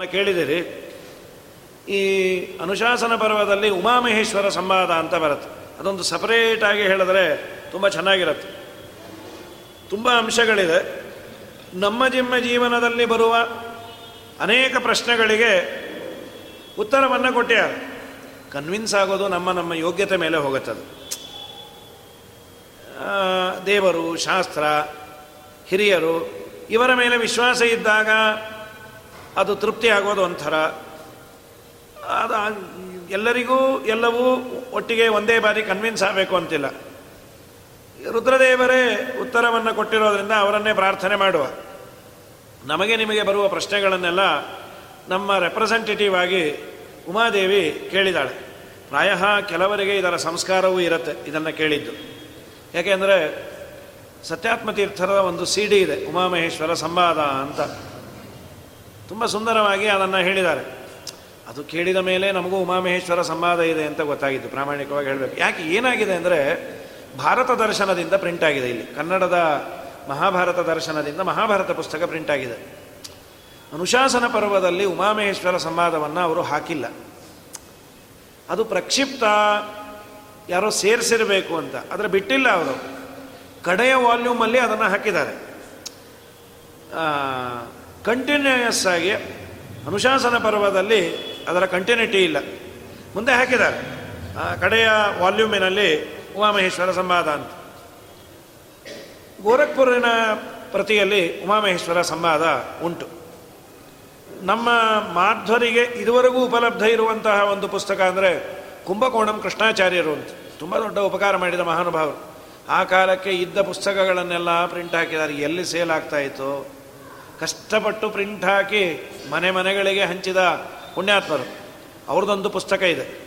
ಕೇಳಿದಿರಿ ಈ ಅನುಶಾಸನ ಪರ್ವದಲ್ಲಿ ಉಮಾಮಹೇಶ್ವರ ಸಂವಾದ ಅಂತ ಬರುತ್ತೆ. ಅದೊಂದು ಸಪರೇಟಾಗಿ ಹೇಳಿದ್ರೆ ತುಂಬ ಚೆನ್ನಾಗಿರುತ್ತೆ. ತುಂಬ ಅಂಶಗಳಿದೆ. ನಮ್ಮ ಜಿಮ್ಮ ಜೀವನದಲ್ಲಿ ಬರುವ ಅನೇಕ ಪ್ರಶ್ನೆಗಳಿಗೆ ಉತ್ತರವನ್ನು ಕೊಟ್ಟಿದ್ದಾರೆ. ಕನ್ವಿನ್ಸ್ ಆಗೋದು ನಮ್ಮ ನಮ್ಮ ಯೋಗ್ಯತೆ ಮೇಲೆ ಹೋಗುತ್ತದೆ. ದೇವರು, ಶಾಸ್ತ್ರ, ಹಿರಿಯರು, ಇವರ ಮೇಲೆ ವಿಶ್ವಾಸ ಇದ್ದಾಗ ಅದು ತೃಪ್ತಿ ಆಗೋದು ಒಂಥರ. ಅದು ಎಲ್ಲರಿಗೂ ಎಲ್ಲವೂ ಒಟ್ಟಿಗೆ ಒಂದೇ ಬಾರಿ ಕನ್ವಿನ್ಸ್ ಆಗಬೇಕು ಅಂತಿಲ್ಲ. ರುದ್ರದೇವರೇ ಉತ್ತರವನ್ನು ಕೊಟ್ಟಿರೋದ್ರಿಂದ ಅವರನ್ನೇ ಪ್ರಾರ್ಥನೆ ಮಾಡುವ. ನಮಗೆ ನಿಮಗೆ ಬರುವ ಪ್ರಶ್ನೆಗಳನ್ನೆಲ್ಲ ನಮ್ಮ ರೆಪ್ರೆಸೆಂಟೇಟಿವ್ ಆಗಿ ಉಮಾದೇವಿ ಕೇಳಿದಾಳೆ. ಪ್ರಾಯ ಕೆಲವರಿಗೆ ಇದರ ಸಂಸ್ಕಾರವೂ ಇರುತ್ತೆ, ಇದನ್ನು ಕೇಳಿದ್ದು. ಯಾಕೆಂದರೆ ಸತ್ಯಾತ್ಮ ತೀರ್ಥರ ಒಂದು ಸಿ ಡಿ ಇದೆ, ಉಮಾಮಹೇಶ್ವರ ಸಂವಾದ ಅಂತ. ತುಂಬ ಸುಂದರವಾಗಿ ಅದನ್ನು ಹೇಳಿದ್ದಾರೆ. ಅದು ಕೇಳಿದ ಮೇಲೆ ನಮಗೂ ಉಮಾಮಹೇಶ್ವರ ಸಂವಾದ ಇದೆ ಅಂತ ಗೊತ್ತಾಗಿತ್ತು ಪ್ರಾಮಾಣಿಕವಾಗಿ ಹೇಳಬೇಕು. ಯಾಕೆ ಏನಾಗಿದೆ ಅಂದರೆ, ಭಾರತ ದರ್ಶನದಿಂದ ಪ್ರಿಂಟ್ ಆಗಿದೆ ಇಲ್ಲಿ. ಕನ್ನಡದ ಮಹಾಭಾರತ ದರ್ಶನದಿಂದ ಮಹಾಭಾರತ ಪುಸ್ತಕ ಪ್ರಿಂಟ್ ಆಗಿದೆ. ಅನುಶಾಸನ ಪರ್ವದಲ್ಲಿ ಉಮಾಮಹೇಶ್ವರ ಸಂವಾದವನ್ನು ಅವರು ಹಾಕಿಲ್ಲ. ಅದು ಪ್ರಕ್ಷಿಪ್ತ, ಯಾರೋ ಸೇರಿಸಿರಬೇಕು ಅಂತ. ಆದರೆ ಬಿಟ್ಟಿಲ್ಲ ಅವರು. ಕಡೆಯ ವಾಲ್ಯೂಮಲ್ಲಿ ಅದನ್ನು ಹಾಕಿದ್ದಾರೆ. ಕಂಟಿನ್ಯೂಯಸ್ ಆಗಿ ಅನುಶಾಸನ ಪರ್ವದಲ್ಲಿ ಅದರ ಕಂಟಿನ್ಯೂಟಿ ಇಲ್ಲ. ಮುಂದೆ ಹಾಕಿದ್ದಾರೆ. ಕಡೆಯ ವಾಲ್ಯೂಮಿನಲ್ಲಿ ಉಮಾಮಹೇಶ್ವರ ಸಂವಾದ ಅಂತ. ಗೋರಖ್ಪುರಿನ ಪ್ರತಿಯಲ್ಲಿ ಉಮಾಮಹೇಶ್ವರ ಸಂವಾದ ಉಂಟು. ನಮ್ಮ ಮಾಧ್ವರಿಗೆ ಇದುವರೆಗೂ ಉಪಲಬ್ಧ ಇರುವಂತಹ ಒಂದು ಪುಸ್ತಕ ಅಂದರೆ ಕುಂಭಕೋಣಂ ಕೃಷ್ಣಾಚಾರ್ಯರು ಅಂತ. ತುಂಬ ದೊಡ್ಡ ಉಪಕಾರ ಮಾಡಿದ ಮಹಾನುಭಾವರು. ಆ ಕಾಲಕ್ಕೆ ಇದ್ದ ಪುಸ್ತಕಗಳನ್ನೆಲ್ಲ ಪ್ರಿಂಟ್ ಹಾಕಿದ್ದಾರೆ. ಎಲ್ಲಿ ಸೇಲ್ ಆಗ್ತಾ ಇತ್ತು? ಕಷ್ಟಪಟ್ಟು ಪ್ರಿಂಟ್ ಹಾಕಿ ಮನೆ ಮನೆಗಳಿಗೆ ಹಂಚಿದ ಪುಣ್ಯಾತ್ಮರು. ಅವ್ರದ್ದೊಂದು ಪುಸ್ತಕ ಇದೆ.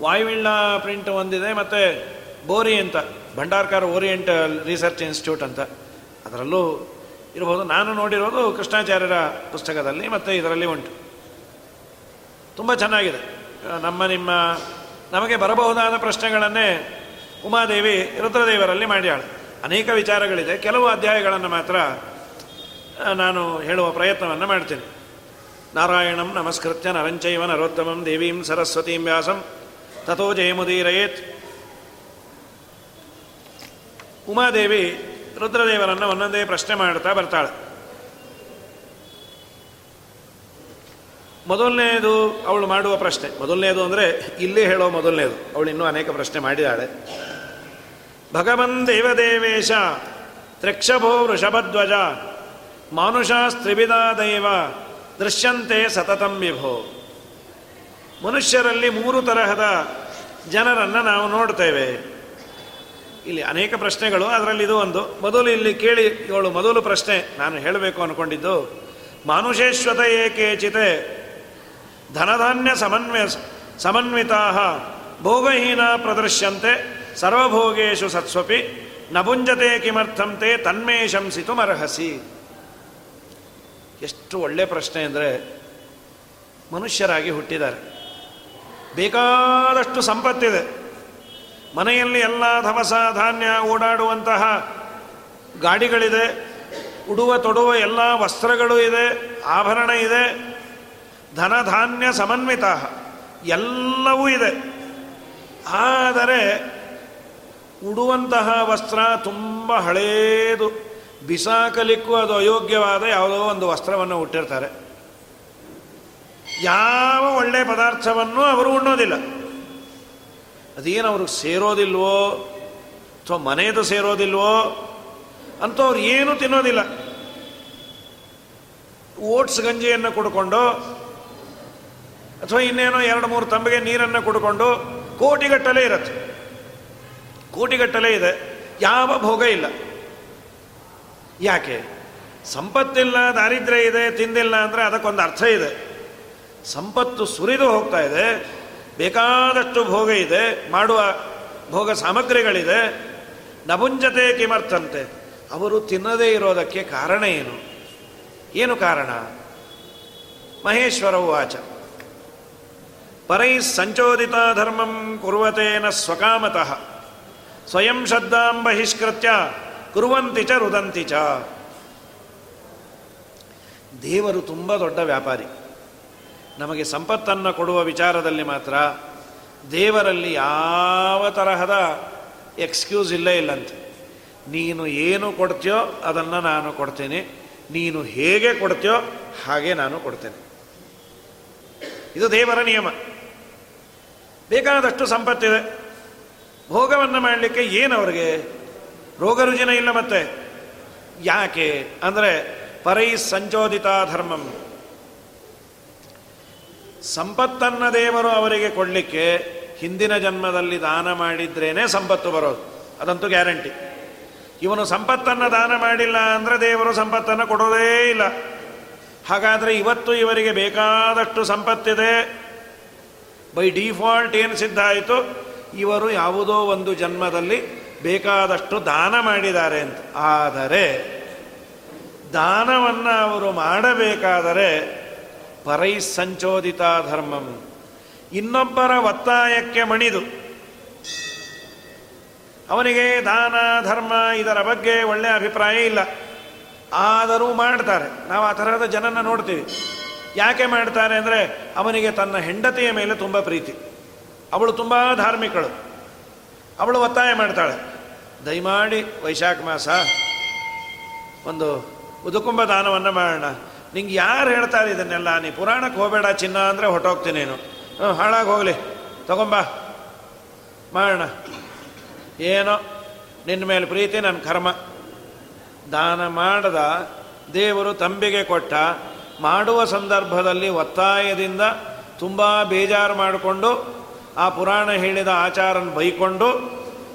ವಾಯುವಿಳ್ಳ ಪ್ರಿಂಟ್ ಒಂದಿದೆ ಮತ್ತು ಬೋರಿ ಅಂತ, ಭಂಡಾರ್ಕರ್ ಓರಿಯೆಂಟ್ ರಿಸರ್ಚ್ ಇನ್ಸ್ಟಿಟ್ಯೂಟ್ ಅಂತ. ಅದರಲ್ಲೂ ಇರಬಹುದು. ನಾನು ನೋಡಿರೋದು ಕೃಷ್ಣಾಚಾರ್ಯರ ಪುಸ್ತಕದಲ್ಲಿ ಮತ್ತು ಇದರಲ್ಲಿ ಉಂಟು. ತುಂಬ ಚೆನ್ನಾಗಿದೆ. ನಮ್ಮ ನಿಮ್ಮ, ನಮಗೆ ಬರಬಹುದಾದ ಪ್ರಶ್ನೆಗಳನ್ನೇ ಉಮಾದೇವಿ ರುದ್ರದೇವರಲ್ಲಿ ಮಾಡ್ಯಾಳು. ಅನೇಕ ವಿಚಾರಗಳಿದೆ. ಕೆಲವು ಅಧ್ಯಾಯಗಳನ್ನು ಮಾತ್ರ ನಾನು ಹೇಳುವ ಪ್ರಯತ್ನವನ್ನು ಮಾಡ್ತೇನೆ. ನಾರಾಯಣಂ ನಮಸ್ಕೃತ್ಯ ನರಂಚೈವ ನರೋತ್ತಮಂ ದೇವೀಂ ಸರಸ್ವತೀಂ ವ್ಯಾಸಂ ತಥೋ ಜಯಮುದೀರಯೇತ್. ಉಮಾದೇವಿ ರುದ್ರದೇವರನ್ನು ಒಂದೊಂದೇ ಪ್ರಶ್ನೆ ಮಾಡ್ತಾ ಬರ್ತಾಳೆ. ಮೊದಲನೇದು ಅವಳು ಮಾಡುವ ಪ್ರಶ್ನೆ. ಮೊದಲನೇದು ಅಂದರೆ ಇಲ್ಲಿ ಹೇಳೋ ಮೊದಲನೇದು. ಅವಳು ಇನ್ನೂ ಅನೇಕ ಪ್ರಶ್ನೆ ಮಾಡಿದಾಳೆ ಭಗವನ್ ದೇವದೇವೇಶ ತ್ರಿಕ್ಷಭೋ ವೃಷಭಧ್ವಜ ಮಾನುಷಾಸ್ತ್ರಿವಿಧಾ ದೈವ ದೃಶ್ಯಂತೆ ಸತತಂ ವಿಭೋ. ಮನುಷ್ಯರಲ್ಲಿ ಮೂರು ತರಹದ ಜನರನ್ನು ನಾವು ನೋಡ್ತೇವೆ. ಇಲ್ಲಿ ಅನೇಕ ಪ್ರಶ್ನೆಗಳು, ಅದರಲ್ಲಿ ಇದು ಒಂದು. ಮೊದಲು ಇಲ್ಲಿ ಕೇಳಿ ಇವಳು ಮೊದಲು ಪ್ರಶ್ನೆ ನಾನು ಹೇಳಬೇಕು ಅನ್ಕೊಂಡಿದ್ದು. ಮಾನುಷೇಶ್ವತ ಏಕೇಚಿತೆ ಧನಧಾನ್ಯ ಸಮನ್ವಯ ಸಮನ್ವಿತಾ ಭೋಗಹೀನ ಪ್ರದರ್ಶ್ಯಂತೆ ಸರ್ವಭೋಗೇಶು ಸತ್ಸ್ವಪಿ ನಭುಂಜತೆ ಕಿಮರ್ಥಂತೆ ತನ್ಮೇ ಶಂಸಿತು ಮರ್ಹಸಿ ಎಷ್ಟು ಒಳ್ಳೆ ಪ್ರಶ್ನೆ ಅಂದರೆ ಮನುಷ್ಯರಾಗಿ ಹುಟ್ಟಿದ್ದಾರೆ. ಬೇಕಾದಷ್ಟು ಸಂಪತ್ತಿದೆ ಮನೆಯಲ್ಲಿ ಎಲ್ಲ ಧವಸ, ಧಾನ್ಯ, ಓಡಾಡುವಂತಹ ಗಾಡಿಗಳಿದೆ. ಉಡುವ, ತೊಡುವ ಎಲ್ಲ ವಸ್ತ್ರಗಳು ಇದೆ. ಆಭರಣ ಇದೆ. ಧನಧಾನ್ಯ ಸಮನ್ವಿತ ಎಲ್ಲವೂ ಇದೆ. ಆದರೆ ಉಡುವಂತಹ ವಸ್ತ್ರ ತುಂಬ ಹಳೇದು. ಬಿಸಾಕಲಿಕ್ಕೂ ಅದು ಅಯೋಗ್ಯವಾದ ಯಾವುದೋ ಒಂದು ವಸ್ತ್ರವನ್ನು ಹುಟ್ಟಿರ್ತಾರೆ ಯಾವ ಒಳ್ಳೆಯ ಪದಾರ್ಥವನ್ನು ಅವರು ಉಣ್ಣೋದಿಲ್ಲ. ಅದೇನು ಅವ್ರಿಗೆ ಸೇರೋದಿಲ್ವೋ, ಅಥವಾ ಮನೆಯದು ಸೇರೋದಿಲ್ವೋ ಅಂತ ಅವ್ರು ಏನು ತಿನ್ನೋದಿಲ್ಲ. ಓಟ್ಸ್ ಗಂಜಿಯನ್ನು ಕುಡ್ಕೊಂಡು, ಅಥವಾ ಇನ್ನೇನೋ ಎರಡು ಮೂರು ತಂಬಿಗೆ ನೀರನ್ನು ಕುಡ್ಕೊಂಡು ಕೋಟಿಗಟ್ಟಲೆ ಇರತ್ತೆ. ಕೋಟಿಗಟ್ಟಲೆ ಇದೆ. ಯಾವ ಭೋಗ ಇಲ್ಲ. ಯಾಕೆ? ಸಂಪತ್ತಿಲ್ಲ, ದಾರಿದ್ರ್ಯ ಇದೆ, ತಿಂದಿಲ್ಲ ಅಂದರೆ ಅದಕ್ಕೊಂದು ಅರ್ಥ ಇದೆ. ಸಂಪತ್ತು ಸುರಿದು ಹೋಗ್ತಾ ಇದೆ, ಬೇಕಾದಷ್ಟು ಭೋಗ ಇದೆ, ಮಾಡುವ ಭೋಗ ಸಾಮಗ್ರಿಗಳಿದೆ ನಭುಂಜತೆ ಕಿಮರ್ಥಂತೆ. ಅವರು ತಿನ್ನದೇ ಇರೋದಕ್ಕೆ ಕಾರಣ ಏನು? ಏನು ಕಾರಣ? ಮಹೇಶ್ವರ ಆಚ ಪರೈ ಸಂಚೋದಿತ ಧರ್ಮಂ ಕುರುವತೇನ ಸ್ವಕಾಮತಃ. ಸ್ವಯಂ ಶ್ರದ್ಧಾಂ ಬಹಿಷ್ಕೃತ್ಯ. ಕುರುವಂತಿ ಚ ರುದಂತಿ ಚ. ದೇವರು ತುಂಬ ದೊಡ್ಡ ವ್ಯಾಪಾರಿ. ನಮಗೆ ಸಂಪತ್ತನ್ನು ಕೊಡುವ ವಿಚಾರದಲ್ಲಿ ಮಾತ್ರ ದೇವರಲ್ಲಿ ಯಾವ ತರಹದ ಎಕ್ಸ್ಕ್ಯೂಸ್ ಇಲ್ಲೇ ಇಲ್ಲಂತೆ. ನೀನು ಏನು ಕೊಡ್ತೀಯೋ ಅದನ್ನು ನಾನು ಕೊಡ್ತೇನೆ. ನೀನು ಹೇಗೆ ಕೊಡ್ತೀಯೋ ಹಾಗೆ ನಾನು ಕೊಡ್ತೇನೆ. ಇದು ದೇವರ ನಿಯಮ. ಬೇಕಾದಷ್ಟು ಸಂಪತ್ತಿದೆ. ಭೋಗವನ್ನು ಮಾಡಲಿಕ್ಕೆ ಏನು ಅವರಿಗೆ? ರೋಗ ರುಜಿನ ಇಲ್ಲ ಮತ್ತೆ. ಯಾಕೆ? ಅಂದರೆ ಪರೈ ಸಂಚೋದಿತ ಧರ್ಮಂ. ಸಂಪತ್ತನ್ನ ದೇವರು ಅವರಿಗೆ ಕೊಡಲಿಕ್ಕೆ ಹಿಂದಿನ ಜನ್ಮದಲ್ಲಿ ದಾನ ಮಾಡಿದ್ರೇನೆ ಸಂಪತ್ತು ಬರೋದು. ಅದಂತೂ ಗ್ಯಾರಂಟಿ. ಇವನು ಸಂಪತ್ತನ್ನು ದಾನ ಮಾಡಿಲ್ಲ ಅಂದರೆ ದೇವರು ಸಂಪತ್ತನ್ನು ಕೊಡೋದೇ ಇಲ್ಲ. ಹಾಗಾದರೆ ಇವತ್ತು ಇವರಿಗೆ ಬೇಕಾದಷ್ಟು ಸಂಪತ್ತಿದೆ. ಬೈ ಡಿಫಾಲ್ಟ್ ಏನು ಸಿದ್ಧ ಆಯಿತು? ಇವರು ಯಾವುದೋ ಒಂದು ಜನ್ಮದಲ್ಲಿ ಬೇಕಾದಷ್ಟು ದಾನ ಮಾಡಿದ್ದಾರೆ ಅಂತ. ಆದರೆ ದಾನವನ್ನು ಅವರು ಮಾಡಬೇಕಾದರೆ ಪರೈ ಸಂಚೋದಿತ ಧರ್ಮಂ. ಇನ್ನೊಬ್ಬರ ಒತ್ತಾಯಕ್ಕೆ ಮಣಿದು. ಅವನಿಗೆ ದಾನ, ಧರ್ಮ ಇದರ ಬಗ್ಗೆ ಒಳ್ಳೆಯ ಅಭಿಪ್ರಾಯ ಇಲ್ಲ. ಆದರೂ ಮಾಡ್ತಾರೆ. ನಾವು ಆ ತರಹದ ಜನನ ನೋಡ್ತೀವಿ. ಯಾಕೆ ಮಾಡ್ತಾರೆ ಅಂದರೆ ಅವನಿಗೆ ತನ್ನ ಹೆಂಡತಿಯ ಮೇಲೆ ತುಂಬ ಪ್ರೀತಿ. ಅವಳು ತುಂಬ ಧಾರ್ಮಿಕಳು. ಅವಳು ಒತ್ತಾಯ ಮಾಡ್ತಾಳೆ. ದಯಮಾಡಿ ವೈಶಾಖ ಮಾಸ, ಒಂದು ಉದುಕುಂಬ ದಾನವನ್ನು ಮಾಡೋಣ. ನಿಂಗೆ ಯಾರು ಹೇಳ್ತಾರೆ ಇದನ್ನೆಲ್ಲ? ನೀ ಪುರಾಣಕ್ಕೆ ಹೋಗಬೇಡ ಚಿನ್ನ ಅಂದರೆ ಹೊಟ್ಟೋಗ್ತೀನಿ ನೀನು. ಹ್ಞೂ ಹಾಳಾಗಿ ಹೋಗಲಿ. ತಗೊಂಬ. ಮಾಡೋಣ. ಏನೋ ನಿನ್ನ ಮೇಲೆ ಪ್ರೀತಿ ನನ್ನ ಕರ್ಮ. ದಾನ ಮಾಡದ ದೇವರು ತಂಬಿಗೆ ಕೊಟ್ಟ, ಮಾಡುವ ಸಂದರ್ಭದಲ್ಲಿ ಒತ್ತಾಯದಿಂದ ತುಂಬ ಬೇಜಾರು ಮಾಡಿಕೊಂಡು, ಆ ಪುರಾಣ ಹೇಳಿದ ಆಚಾರನ ಬೈಕೊಂಡು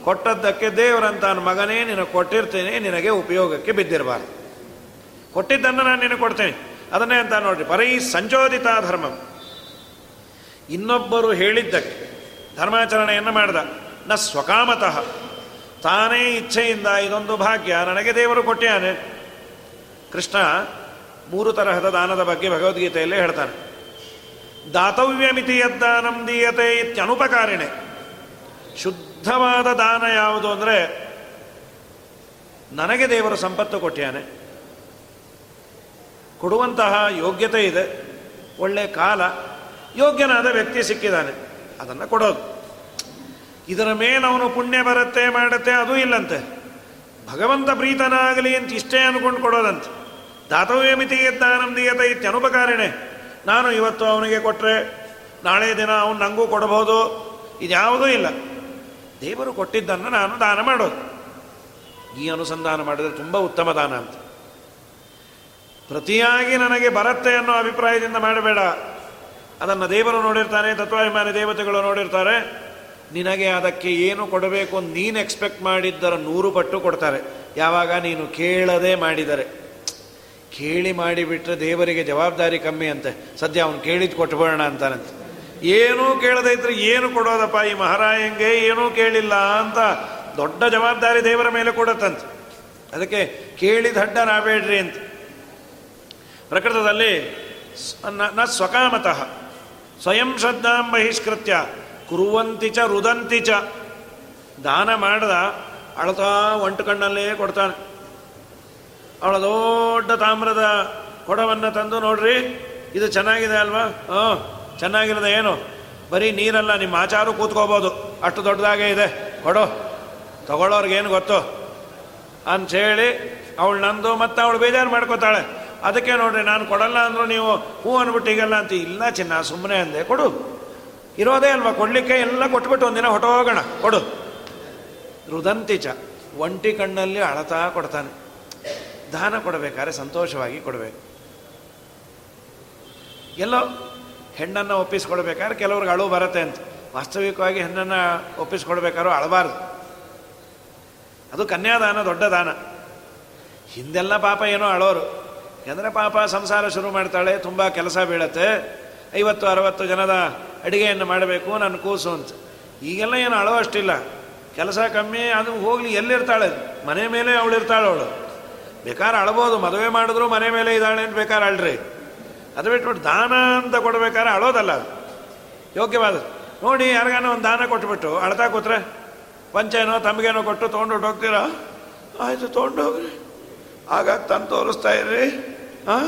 ಕೊಟ್ಟದ್ದಕ್ಕೆ ದೇವರಂತಾನ ಮಗನೇ ನಿನಗೆ ಕೊಟ್ಟಿರ್ತೇನೆ, ನಿನಗೆ ಉಪಯೋಗಕ್ಕೆ ಬಿದ್ದಿರಬಾರ್ದು. ಕೊಟ್ಟಿದ್ದನ್ನು ನಾನು ನಿನಗೆ ಕೊಡ್ತೇನೆ. ಅದನ್ನೇ ಅಂತ ನೋಡ್ರಿ ಬರೀ ಸಂಚೋದಿತ ಧರ್ಮ. ಇನ್ನೊಬ್ಬರು ಹೇಳಿದ್ದಕ್ಕೆ, ಧರ್ಮಾಚರಣೆಯನ್ನು ಮಾಡ್ದ, ನ ಸ್ವಕಾಮತಃ. ತಾನೇ ಇಚ್ಛೆಯಿಂದ ಇದೊಂದು ಭಾಗ್ಯ, ನನಗೆ ದೇವರು ಕೊಟ್ಟಿಯಾನೆ ಕೃಷ್ಣ ಮೂರು ತರಹದ ದಾನದ ಬಗ್ಗೆ ಭಗವದ್ಗೀತೆಯಲ್ಲೇ ಹೇಳ್ತಾನೆ. ದಾತವ್ಯಮಿತಿ ಯದ್ದಾನಂ ದೀಯತೆ ಇತ್ಯನುಪಕಾರಿಣೆ. ಶುದ್ಧವಾದ ದಾನ ಯಾವುದು ಅಂದರೆ, ನನಗೆ ದೇವರು ಸಂಪತ್ತು ಕೊಟ್ಟಿಯಾನೆ ಕೊಡುವಂತಹ ಯೋಗ್ಯತೆ ಇದೆ, ಒಳ್ಳೆ ಕಾಲ, ಯೋಗ್ಯನಾದ ವ್ಯಕ್ತಿ ಸಿಕ್ಕಿದ್ದಾನೆ ಅದನ್ನು ಕೊಡೋದು. ಇದರ ಮೇಲೆ ಅವನು ಪುಣ್ಯ ಬರುತ್ತೆ, ಮಾಡುತ್ತೆ, ಅದು ಇಲ್ಲಂತೆ. ಭಗವಂತ ಪ್ರೀತನಾಗಲಿ ಅಂತ ಇಷ್ಟೇ ಅನ್ಕೊಂಡು ಕೊಡೋದಂತೆ. ದಾತವ್ಯ ಮಿತಿ ದಾನಂದೀಯತೆ ಇತ್ಯನುಪಕಾರಿಣೆ ನಾನು ಇವತ್ತು ಅವನಿಗೆ ಕೊಟ್ಟರೆ ನಾಳೆ ದಿನ ಅವನು ನನಗೂ ಕೊಡಬಹುದು ಇದ್ಯಾವುದೂ ಇಲ್ಲ. ದೇವರು ಕೊಟ್ಟಿದ್ದನ್ನು ನಾನು ದಾನ ಮಾಡೋದು. ಈ ಅನುಸಂಧಾನ ಮಾಡಿದರೆ ತುಂಬ ಉತ್ತಮ ದಾನ ಅಂತ. ಪ್ರತಿಯಾಗಿ ನನಗೆ ಬರತ್ತೆ ಅನ್ನೋ ಅಭಿಪ್ರಾಯದಿಂದ ಮಾಡಬೇಡ. ಅದನ್ನು ದೇವರು ನೋಡಿರ್ತಾನೆ ತತ್ವಾಭಿಮಾನಿ ದೇವತೆಗಳು ನೋಡಿರ್ತಾರೆ. ನಿನಗೆ ಅದಕ್ಕೆ ಏನು ಕೊಡಬೇಕು ನೀನು ಎಕ್ಸ್ಪೆಕ್ಟ್ ಮಾಡಿದ್ದರ ನೂರು ಪಟ್ಟು ಕೊಡ್ತಾರೆ. ಯಾವಾಗ ನೀನು ಕೇಳದೆ ಮಾಡಿದರೆ. ಕೇಳಿ ಮಾಡಿಬಿಟ್ರೆ ದೇವರಿಗೆ ಜವಾಬ್ದಾರಿ ಕಮ್ಮಿ ಅಂತೆ. ಸದ್ಯ ಅವನು ಕೇಳಿದ್ದು ಕೊಟ್ಬಿಡೋಣ ಅಂತಾನಂತೆ. ಏನೂ ಕೇಳದೈತ್ರಿ, ಏನು ಕೊಡೋದಪ್ಪ ಈ ಮಹಾರಾಯಂಗೆ, ಏನೂ ಕೇಳಿಲ್ಲ ಅಂತ ದೊಡ್ಡ ಜವಾಬ್ದಾರಿ ದೇವರ ಮೇಲೆ ಕೊಡತ್ತಂತೆ. ಅದಕ್ಕೆ ಕೇಳಿದ ಹಡ್ಡ ನಾಬೇಡ್ರಿ ಅಂತ. ಪ್ರಕೃತದಲ್ಲಿ ನ ಸ್ವಕಾಮತಃ, ಸ್ವಯಂ ಶ್ರದ್ಧಾಂ ಬಹಿಷ್ಕೃತ್ಯ, ಕುರುವಂತಿ ಚ, ರುದಂತಿ ಚ. ದಾನ ಮಾಡದ ಅಳತಾ ಒಂಟು ಕಣ್ಣಲ್ಲೇ ಕೊಡ್ತಾನೆ. ಅವಳ ದೊಡ್ಡ ತಾಮ್ರದ ಕೊಡವನ್ನು ತಂದು ನೋಡ್ರಿ, ಇದು ಚೆನ್ನಾಗಿದೆ ಅಲ್ವಾ? ಹ್ಞೂ ಚೆನ್ನಾಗಿರೋದು ಏನು? ಬರೀ ನೀರಲ್ಲ, ನಿಮ್ಮ ಆಚಾರು ಕೂತ್ಕೋಬೋದು. ಅಷ್ಟು ದೊಡ್ಡದಾಗೇ ಇದೆ. ಕೊಡು. ತಗೊಳ್ಳೋರ್ಗೇನು ಗೊತ್ತು? ಅಂಥೇಳಿ ಅವಳು ನಂದು ಮತ್ತು ಅವಳು ಬೇಜಾರು ಮಾಡ್ಕೋತಾಳೆ. ಅದಕ್ಕೆ ನೋಡ್ರಿ, ನಾನು ಕೊಡಲ್ಲ ಅಂದ್ರು ನೀವು ಹೂ ಅಂದ್ಬಿಟ್ಟಿಗಲ್ಲ ಅಂತ. ಇಲ್ಲ ಚಿನ್ನ ಸುಮ್ಮನೆ ಅಂದೆ. ಕೊಡು. ಇರೋದೇ ಅಲ್ವಾ? ಕೊಡಲಿಕ್ಕೆ ಎಲ್ಲ ಕೊಟ್ಬಿಟ್ಟು ಒಂದಿನ ಹೊಟ್ಟೋಗೋಣ. ಕೊಡು. ರುದಂತಿಚ ಒಂಟಿ ಕಣ್ಣಲ್ಲಿ ಅಳತಾ ಕೊಡ್ತಾನೆ. ದಾನ ಕೊಡಬೇಕಾದ್ರೆ ಸಂತೋಷವಾಗಿ ಕೊಡಬೇಕು. ಎಲ್ಲೋ ಹೆಣ್ಣನ್ನು ಒಪ್ಪಿಸ್ಕೊಡ್ಬೇಕಾದ್ರೆ ಕೆಲವ್ರಿಗೆ ಅಳು ಬರುತ್ತೆ ಅಂತ. ವಾಸ್ತವಿಕವಾಗಿ ಹೆಣ್ಣನ್ನು ಒಪ್ಪಿಸ್ಕೊಡ್ಬೇಕಾದ್ರೂ ಅಳಬಾರ್ದು ಅದು ಕನ್ಯಾದಾನ ದೊಡ್ಡ ದಾನ ಹಿಂದೆಲ್ಲ ಪಾಪ ಏನೋ ಅಳೋರು. ಯಾಕಂದರೆ ಪಾಪ ಸಂಸಾರ ಶುರು ಮಾಡ್ತಾಳೆ, ತುಂಬ ಕೆಲಸ ಬೀಳತ್ತೆ. ಐವತ್ತು, ಅರವತ್ತು ಜನದ ಅಡುಗೆಯನ್ನು ಮಾಡಬೇಕು, ನನ್ನ ಕೂಸು ಅಂತ. ಈಗೆಲ್ಲ ಏನು ಅಳೋ ಅಷ್ಟಿಲ್ಲ. ಕೆಲಸ ಕಮ್ಮಿ, ಅದು ಹೋಗಲಿ, ಎಲ್ಲಿರ್ತಾಳೆ? ಮನೆ ಮೇಲೆ ಅವಳು ಇರ್ತಾಳೆ ಅವಳು. ಬೇಕಾದ್ರೆ ಅಳ್ಬೋದು, ಮದುವೆ ಮಾಡಿದ್ರು ಮನೆ ಮೇಲೆ ಇದ್ದಾಳೆ ಅಂತ ಬೇಕಾದ್ರೆ ಅಳ್ರಿ. ಅದು ಬಿಟ್ಬಿಟ್ಟು ದಾನ ಅಂತ ಕೊಡಬೇಕಾದ್ರೆ ಅಳೋದಲ್ಲ ಅದು. ಯೋಗ್ಯವಾದ. ನೋಡಿ, ಯಾರಿಗಾನ ಒಂದು ದಾನ ಕೊಟ್ಬಿಟ್ಟು, ಅಳ್ತಾ ಕೂತ್ರೆ, ಪಂಚೇನೋ ತಮಗೇನೋ ಕೊಟ್ಟು ತೊಗೊಂಡು ಹೋಗ್ತೀರಾ? ಆಯಿತು, ತೊಗೊಂಡು ಹೋಗ್ರಿ. ಆಗಾಗ ತಂದು ತೋರಿಸ್ತಾ ಇರ್ರಿ. ಹಾಂ